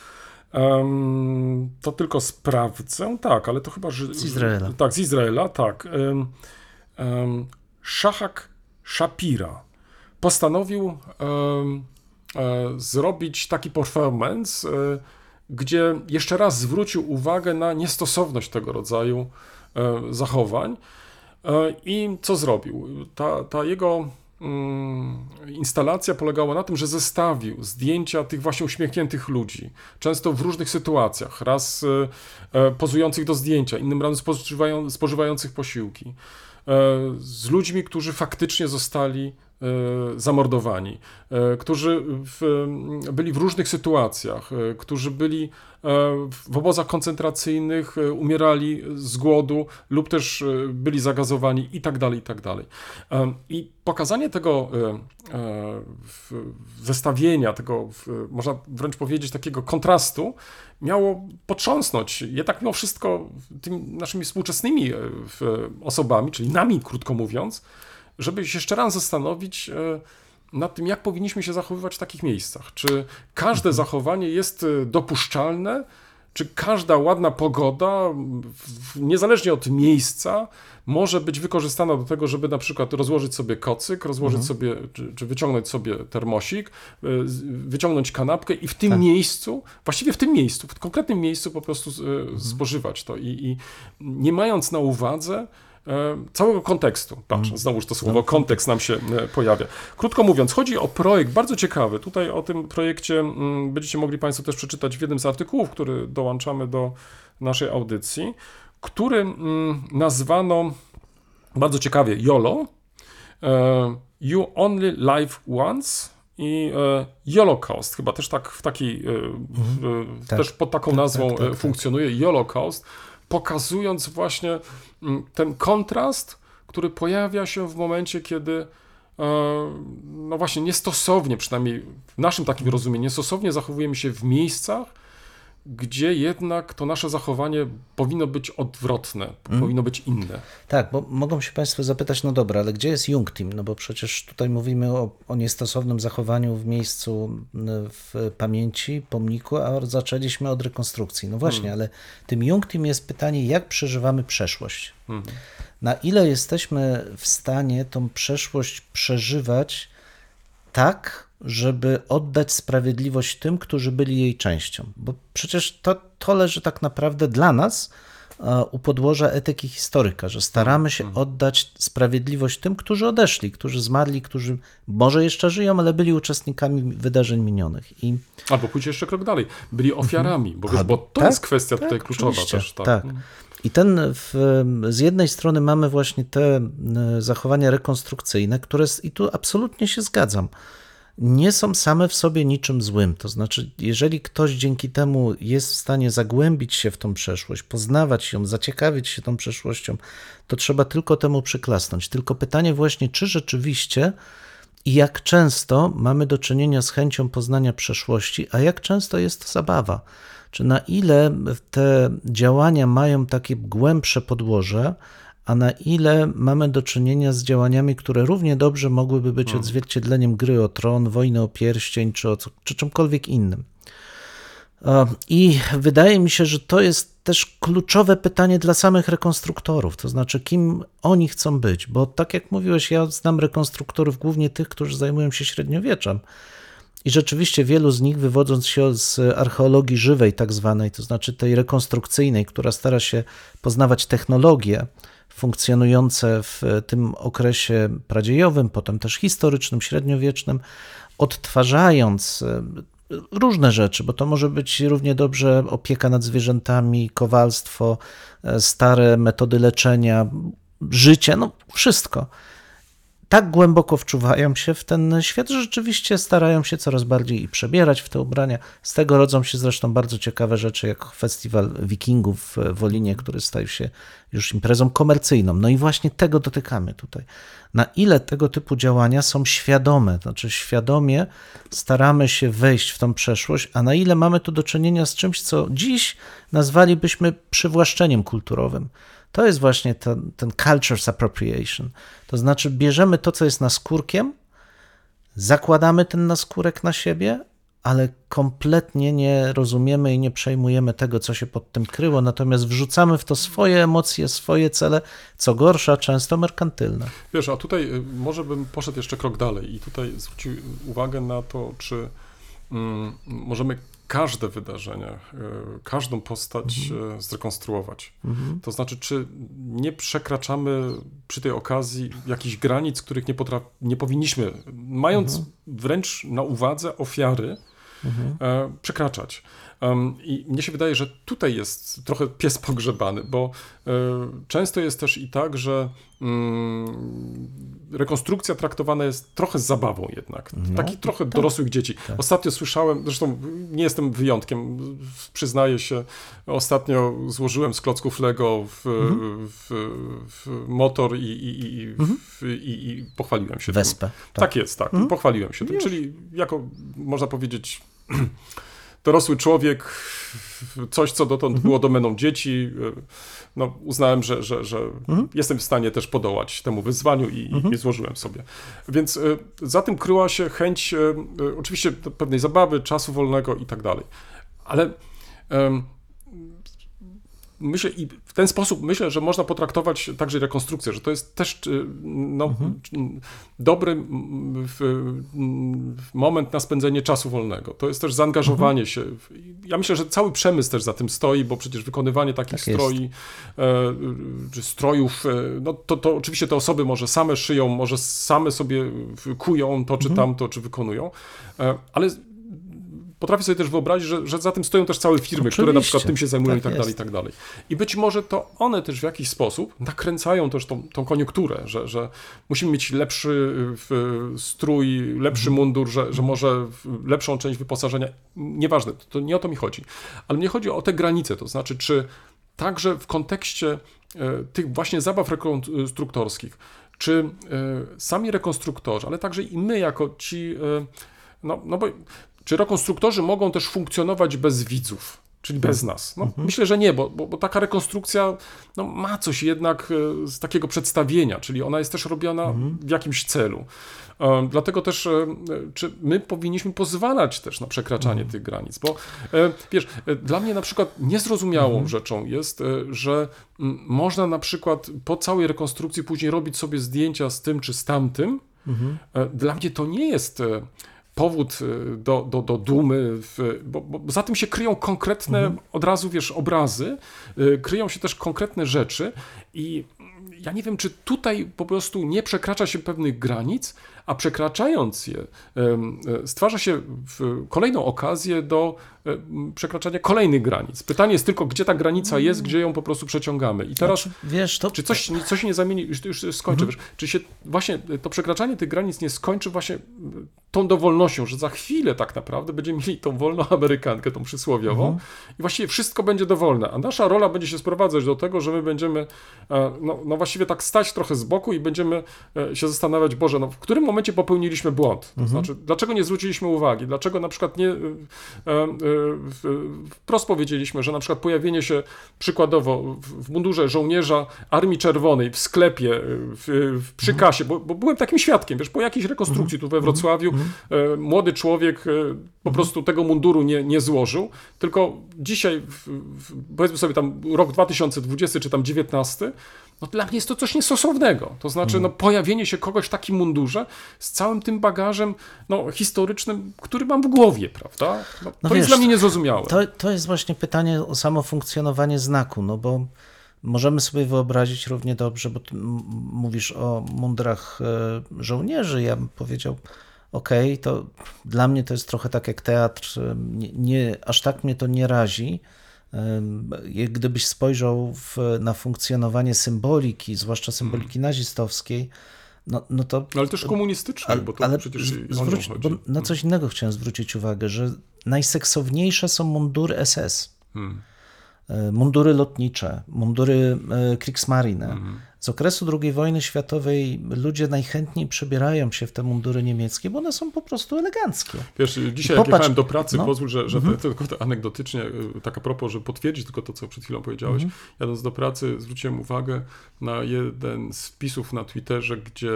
em, to tylko sprawdzę, tak, ale to chyba... Ży- Z Izraela. Tak, z Izraela, tak. Em, em, Szachak Shapira postanowił e, zrobić taki performance, e, gdzie jeszcze raz zwrócił uwagę na niestosowność tego rodzaju e, zachowań. I co zrobił? Ta, ta jego instalacja polegała na tym, że zestawił zdjęcia tych właśnie uśmiechniętych ludzi, często w różnych sytuacjach, raz e, e, pozujących do zdjęcia, innym razem spożywają, spożywających posiłki, e, z ludźmi, którzy faktycznie zostali zamordowani, e, którzy w, byli w różnych sytuacjach, e, którzy byli e, w obozach koncentracyjnych, e, umierali z głodu lub też e, byli zagazowani i tak dalej, i tak dalej. I pokazanie tego e, e, zestawienia, tego, można wręcz powiedzieć, takiego kontrastu, miało potrząsnąć jednak mimo wszystko tymi naszymi współczesnymi e, osobami, czyli nami, krótko mówiąc, żeby się jeszcze raz zastanowić e, nad tym, jak powinniśmy się zachowywać w takich miejscach. Czy każde zachowanie jest e, dopuszczalne, czy każda ładna pogoda, niezależnie od miejsca, może być wykorzystana do tego, żeby na przykład rozłożyć sobie kocyk, rozłożyć sobie, czy, czy wyciągnąć sobie termosik, e, wyciągnąć kanapkę i w tym miejscu, właściwie w tym miejscu, w konkretnym miejscu po prostu e, spożywać to. I, I nie mając na uwadze całego kontekstu. Patrz, znowuż to słowo kontekst nam się e, pojawia. Krótko mówiąc, chodzi o projekt bardzo ciekawy. Tutaj o tym projekcie mm, będziecie mogli Państwo też przeczytać w jednym z artykułów, który dołączamy do naszej audycji, który mm, nazwano bardzo ciekawie YOLO. e, You Only Live Once i e, Holocaust, chyba też tak w takiej, e, w, Tak. też pod taką Tak, nazwą tak, tak, e, tak. funkcjonuje Holocaust, pokazując właśnie mm, ten kontrast, który pojawia się w momencie, kiedy e, no właśnie niestosownie, przynajmniej w naszym takim rozumieniu, niestosownie zachowujemy się w miejscach, gdzie jednak to nasze zachowanie powinno być odwrotne, Mm. powinno być inne. Tak, bo mogą się Państwo zapytać, no dobra, ale gdzie jest Jungteam? No bo przecież tutaj mówimy o, o niestosownym zachowaniu w miejscu w pamięci, pomniku, a zaczęliśmy od rekonstrukcji. No właśnie, ale tym Jungteam jest pytanie, jak przeżywamy przeszłość? Na ile jesteśmy w stanie tą przeszłość przeżywać tak, żeby oddać sprawiedliwość tym, którzy byli jej częścią. Bo przecież to, to leży tak naprawdę dla nas e, u podłoża etyki historyka, że staramy się oddać sprawiedliwość tym, którzy odeszli, którzy zmarli, którzy może jeszcze żyją, ale byli uczestnikami wydarzeń minionych. I Albo pójść jeszcze krok dalej, byli ofiarami, bo, wiesz, bo to tak, jest kwestia tutaj tak, kluczowa oczywiście, też. Tak. tak. I ten w, z jednej strony mamy właśnie te e, zachowania rekonstrukcyjne, które i tu absolutnie się zgadzam. nie są same w sobie niczym złym. To znaczy, jeżeli ktoś dzięki temu jest w stanie zagłębić się w tą przeszłość, poznawać ją, zaciekawić się tą przeszłością, to trzeba tylko temu przyklasnąć. Tylko pytanie właśnie, czy rzeczywiście i jak często mamy do czynienia z chęcią poznania przeszłości, a jak często jest to zabawa? Czy na ile te działania mają takie głębsze podłoże, a na ile mamy do czynienia z działaniami, które równie dobrze mogłyby być odzwierciedleniem gry o tron, wojny o pierścień, czy, o, czy czymkolwiek innym. I wydaje mi się, że to jest też kluczowe pytanie dla samych rekonstruktorów, to znaczy kim oni chcą być, bo tak jak mówiłeś, ja znam rekonstruktorów głównie tych, którzy zajmują się średniowieczem. I rzeczywiście wielu z nich, wywodząc się z archeologii żywej, tak zwanej, to znaczy tej rekonstrukcyjnej, która stara się poznawać technologie funkcjonujące w tym okresie pradziejowym, potem też historycznym, średniowiecznym, odtwarzając e, różne rzeczy, bo to może być równie dobrze opieka nad zwierzętami, kowalstwo, e, stare metody leczenia, życie, no wszystko tak głęboko wczuwają się w ten świat, że rzeczywiście starają się coraz bardziej i przebierać w te ubrania. Z tego rodzą się zresztą bardzo ciekawe rzeczy, jak festiwal wikingów w Wolinie, który stał się już imprezą komercyjną. No i właśnie tego dotykamy tutaj. Na ile tego typu działania są świadome, znaczy świadomie staramy się wejść w tą przeszłość, a na ile mamy tu do czynienia z czymś, co dziś nazwalibyśmy przywłaszczeniem kulturowym. To jest właśnie ten, ten culture's appropriation. To znaczy, bierzemy to, co jest naskórkiem, zakładamy ten naskórek na siebie, ale kompletnie nie rozumiemy i nie przejmujemy tego, co się pod tym kryło, natomiast wrzucamy w to swoje emocje, swoje cele, co gorsza, często merkantylne. Wiesz, a tutaj y, może bym poszedł jeszcze krok dalej i tutaj zwrócił uwagę na to, czy mm, możemy każde wydarzenie, y, każdą postać y, zrekonstruować. To znaczy, czy nie przekraczamy przy tej okazji jakichś granic, których nie, potraf- nie powinniśmy, mając wręcz na uwadze ofiary, e, przekraczać. I mnie się wydaje, że tutaj jest trochę pies pogrzebany, bo e, często jest też i tak, że mm, rekonstrukcja traktowana jest trochę z zabawą jednak. Taki trochę dorosłych dzieci. Ostatnio słyszałem, zresztą nie jestem wyjątkiem, przyznaję się, ostatnio złożyłem z klocków Lego w, w, w motor i, i, i, w, i, i pochwaliłem się tym. Wespę. Tak, jest, tak. Pochwaliłem się tym. Czyli jako, można powiedzieć, dorosły człowiek, coś, co dotąd było domeną dzieci, no, uznałem, że, że, że jestem w stanie też podołać temu wyzwaniu i, i złożyłem sobie. Więc y, za tym kryła się chęć y, oczywiście pewnej zabawy, czasu wolnego i tak dalej. Ale myślę i w ten sposób myślę, że można potraktować także rekonstrukcję, że to jest też y, no, y, dobry w, mm, moment na spędzenie czasu wolnego. To jest też zaangażowanie się. W, ja myślę, że cały przemysł też za tym stoi, bo przecież wykonywanie takich Tak stroi, e, czy strojów, e, no to, to oczywiście te osoby może same szyją, może same sobie kują to czy tamto, czy wykonują, e, ale potrafię sobie też wyobrazić, że, że za tym stoją też całe firmy, które na przykład Oczywiście. tym się zajmują Tak i tak dalej, i jest. tak dalej. I być może to one też w jakiś sposób nakręcają też tą, tą koniunkturę, że, że musimy mieć lepszy y, strój, lepszy Mhm. mundur, że, że może w- lepszą część wyposażenia. Nieważne, to, to nie o to mi chodzi. Ale mnie chodzi o te granice, to znaczy, czy także w kontekście e, tych właśnie zabaw rekonstruktorskich, czy e, sami rekonstruktorzy, ale także i my jako ci, no, no bo czy rekonstruktorzy mogą też funkcjonować bez widzów, czyli bez nas? No, Myślę, że nie, bo, bo, bo taka rekonstrukcja no, ma coś jednak e, z takiego przedstawienia, czyli ona jest też robiona w jakimś celu. E, Dlatego też, e, czy my powinniśmy pozwalać też na przekraczanie tych granic, bo wiesz, dla mnie na przykład niezrozumiałą rzeczą jest, że można na przykład po całej rekonstrukcji później robić sobie zdjęcia z tym czy z tamtym. E, Dla mnie to nie jest powód e, do, do, do dumy, bo, bo za tym się kryją konkretne, od razu wiesz, obrazy, e, kryją się też konkretne rzeczy i ja nie wiem, czy tutaj po prostu nie przekracza się pewnych granic, a przekraczając je, e, stwarza się kolejną okazję do e, przekraczania kolejnych granic. Pytanie jest tylko, gdzie ta granica jest, gdzie ją po prostu przeciągamy. I teraz, Wiesz, to czy coś, coś się nie zamieni, już, już skończę, wiesz, czy się właśnie to przekraczanie tych granic nie skończy właśnie m, tą dowolnością, że za chwilę tak naprawdę będziemy mieli tą wolną Amerykankę, tą przysłowiową i właściwie wszystko będzie dowolne, a nasza rola będzie się sprowadzać do tego, że my będziemy e, no, no właściwie tak stać trochę z boku i będziemy e, się zastanawiać, Boże, no w którym momencie popełniliśmy błąd? To znaczy, dlaczego nie zwróciliśmy uwagi? Dlaczego na przykład nie e, e, w- wprost powiedzieliśmy, że na przykład pojawienie się przykładowo w, w mundurze żołnierza Armii Czerwonej w sklepie, e, w, w, przy kasie, bo, bo byłem takim świadkiem, wiesz, po jakiejś rekonstrukcji tu we Wrocławiu e, młody człowiek e, po prostu tego munduru nie, nie złożył, tylko dzisiaj, w, powiedzmy sobie tam rok 2020 czy tam 19, no dla mnie jest to coś niestosownego. To znaczy, no, pojawienie się kogoś w takim mundurze z całym tym bagażem no, historycznym, który mam w głowie, prawda? No, No to jest wiesz, dla mnie niezrozumiałe. To, to jest właśnie pytanie o samo funkcjonowanie znaku, no bo możemy sobie wyobrazić równie dobrze, bo mówisz o mundurach e, żołnierzy, ja bym powiedział, okej, to dla mnie to jest trochę tak jak teatr, e, nie, nie, aż tak mnie to nie razi. Gdybyś spojrzał w, na funkcjonowanie symboliki, zwłaszcza symboliki nazistowskiej, no, no to No, ale też komunistycznej, bo to przecież o nią zwróć, bo na coś innego chciałem zwrócić uwagę, że najseksowniejsze są mundury SS. Hmm. Mundury lotnicze, mundury e, Kriegsmarine. Mhm. Z okresu II wojny światowej ludzie najchętniej przebierają się w te mundury niemieckie, bo one są po prostu eleganckie. Wiesz, dzisiaj I jak popatrz- do pracy, no. pozwól, że, że to, tylko to anegdotycznie, y, tak a propos, żeby potwierdzić tylko to, co przed chwilą powiedziałeś, Mhm. jadąc do pracy zwróciłem uwagę na jeden z wpisów na Twitterze, gdzie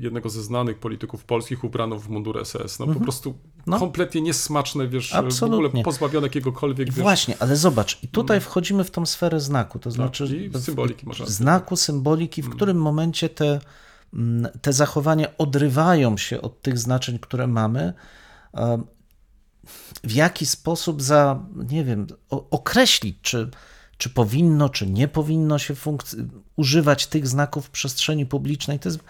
jednego ze znanych polityków polskich ubrano w mundur SS. No po prostu No. kompletnie niesmaczne, wiesz, w Absolutnie. ogóle pozbawione jakiegokolwiek, wiesz, Właśnie, ale zobacz, i tutaj wchodzimy w tą sferę znaku, to znaczy No. i w- symboliki, znaku, symboliki, w którym momencie te, mm, te zachowania odrywają się od tych znaczeń, które mamy, w jaki sposób za, nie wiem, określić, czy, czy powinno, czy nie powinno się używać tych znaków w przestrzeni publicznej. To jest,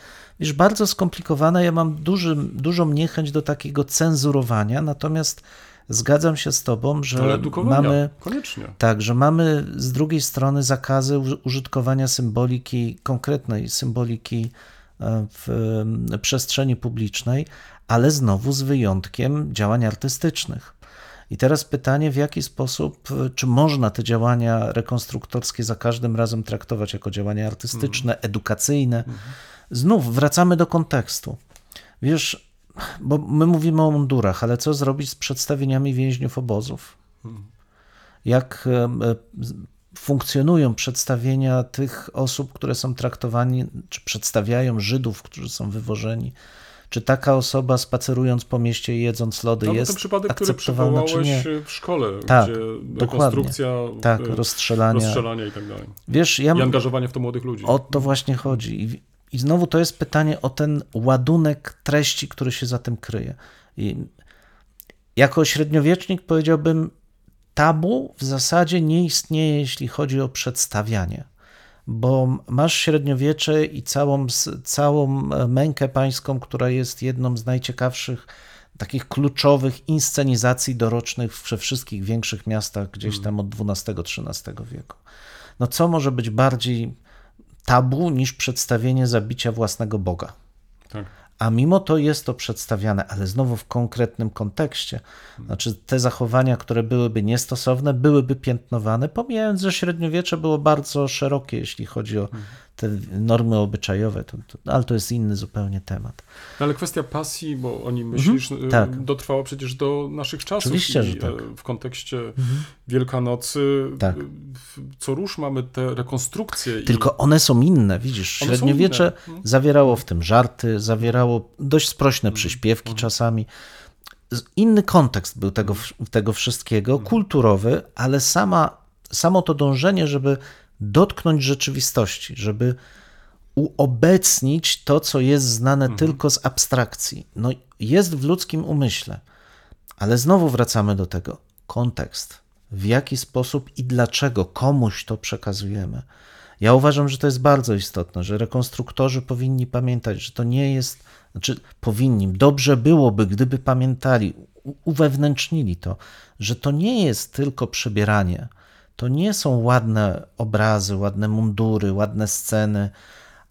wiesz, bardzo skomplikowane. Ja mam duży, dużą niechęć do takiego cenzurowania, natomiast zgadzam się z tobą, że mamy... koniecznie. Tak, że mamy z drugiej strony zakazy uży- użytkowania symboliki, konkretnej symboliki e, w przestrzeni publicznej, ale znowu z wyjątkiem działań artystycznych. I teraz pytanie, w jaki sposób, e, czy można te działania rekonstruktorskie za każdym razem traktować jako działania artystyczne, edukacyjne? Znów wracamy do kontekstu. Wiesz, bo my mówimy o mundurach, ale co zrobić z przedstawieniami więźniów obozów? jak e, e, funkcjonują przedstawienia tych osób, które są traktowani, czy przedstawiają Żydów, którzy są wywożeni. Czy taka osoba spacerując po mieście i jedząc lody No, jest ten przypadek, który akceptowalna, czy przywołałeś nie? w szkole, Tak, gdzie dokładnie. rekonstrukcja, Tak, rozstrzelania. rozstrzelania i tak dalej. Wiesz, ja I angażowanie w to młodych ludzi. o to właśnie chodzi. I, I znowu to jest pytanie o ten ładunek treści, który się za tym kryje. I jako średniowiecznik powiedziałbym, tabu w zasadzie nie istnieje, jeśli chodzi o przedstawianie. Bo masz średniowiecze i całą, całą mękę pańską, która jest jedną z najciekawszych, takich kluczowych inscenizacji dorocznych we wszystkich większych miastach gdzieś tam od XII-XIII wieku. No co może być bardziej tabu niż przedstawienie zabicia własnego Boga? Tak. A mimo to jest to przedstawiane, ale znowu w konkretnym kontekście. Znaczy, te zachowania, które byłyby niestosowne, byłyby piętnowane, pomijając, że średniowiecze było bardzo szerokie, jeśli chodzi o te normy obyczajowe, to, to, ale to jest inny zupełnie temat. No, ale kwestia pasji, bo o nim myślisz, y, tak. dotrwała przecież do naszych czasów. Oczywiście, i, że tak. e, W kontekście Wielkanocy, Tak. co rusz mamy te rekonstrukcje. Tylko one są inne, widzisz. One Średniowiecze inne. Mhm. zawierało w tym żarty, zawierało dość sprośne przyśpiewki Mhm. czasami. Inny kontekst był tego, tego wszystkiego, Mhm. kulturowy, ale sama, samo to dążenie, żeby dotknąć rzeczywistości, żeby uobecnić to, co jest znane Mhm. tylko z abstrakcji. No, jest w ludzkim umyśle, ale znowu wracamy do tego. Kontekst. W jaki sposób i dlaczego komuś to przekazujemy. Ja uważam, że to jest bardzo istotne, że rekonstruktorzy powinni pamiętać, że to nie jest, znaczy powinni, dobrze byłoby, gdyby pamiętali, uwewnętrznili to, że to nie jest tylko przebieranie, to nie są ładne obrazy, ładne mundury, ładne sceny,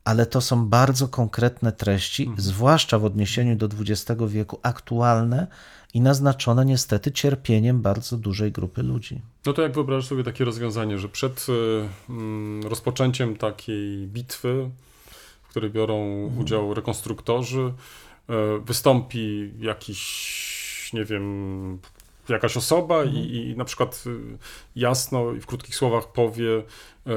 ale to są bardzo konkretne treści, zwłaszcza w odniesieniu do XX wieku, aktualne i naznaczone niestety cierpieniem bardzo dużej grupy ludzi. No to jak wyobrażasz sobie takie rozwiązanie, że przed y, mm, rozpoczęciem takiej bitwy, w której biorą udział rekonstruktorzy, y, wystąpi jakiś, nie wiem, jakaś osoba i, i na przykład y, jasno i w krótkich słowach powie, y,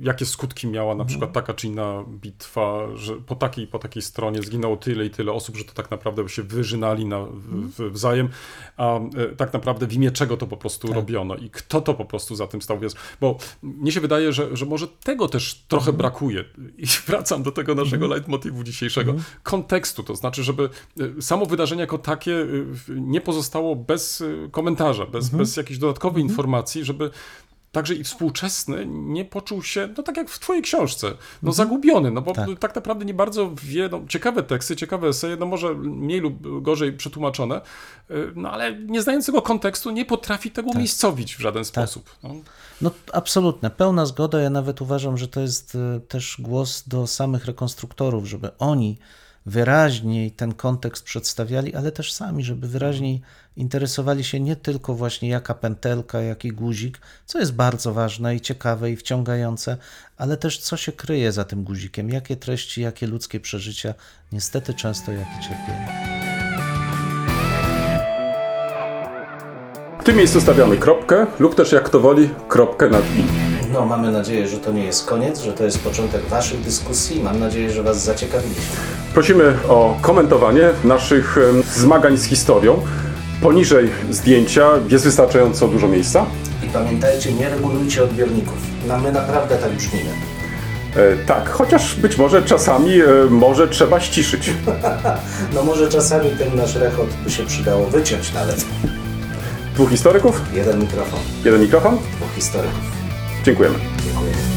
jakie skutki miała na przykład taka czy inna bitwa, że po takiej po takiej stronie zginęło tyle i tyle osób, że to tak naprawdę się wyżynali na, w, w, wzajem, a y, tak naprawdę w imię czego to po prostu robiono i kto to po prostu za tym stał. Więc, bo mnie się wydaje, że, że może tego też trochę brakuje. I wracam do tego naszego leitmotivu dzisiejszego. Kontekstu, to znaczy, żeby samo wydarzenie jako takie nie pozostało bez komentarza, bez, bez jakiejś dodatkowej informacji, żeby także i współczesny nie poczuł się, no tak jak w twojej książce, no zagubiony, no bo tak. Tak. naprawdę nie bardzo wie, no, ciekawe teksty, ciekawe eseje, no może mniej lub gorzej przetłumaczone, y, no ale nie znając tego kontekstu nie potrafi tego umiejscowić w żaden sposób. No. No absolutnie, pełna zgoda. Ja nawet uważam, że to jest e, też głos do samych rekonstruktorów, żeby oni wyraźniej ten kontekst przedstawiali, ale też sami, żeby wyraźniej interesowali się nie tylko właśnie jaka pętelka, jaki guzik, co jest bardzo ważne i ciekawe i wciągające, ale też co się kryje za tym guzikiem, jakie treści, jakie ludzkie przeżycia, niestety często jakie cierpienie. W tym miejscu stawiamy kropkę, lub też jak kto woli, kropkę nad i. No, mamy nadzieję, że to nie jest koniec, że to jest początek Waszych dyskusji. Mam nadzieję, że Was zaciekawiliśmy. Prosimy o komentowanie naszych zmagań z historią. Poniżej zdjęcia jest wystarczająco dużo miejsca. I pamiętajcie, nie regulujcie odbiorników. No, my naprawdę tak brzmimy. E, tak, chociaż być może czasami e, może trzeba ściszyć. No może czasami ten nasz rechot by się przydało wyciąć nawet. Dwóch historyków, Jeden mikrofon, jeden mikrofon. dwóch historyków. Dziękujemy. Dziękujemy.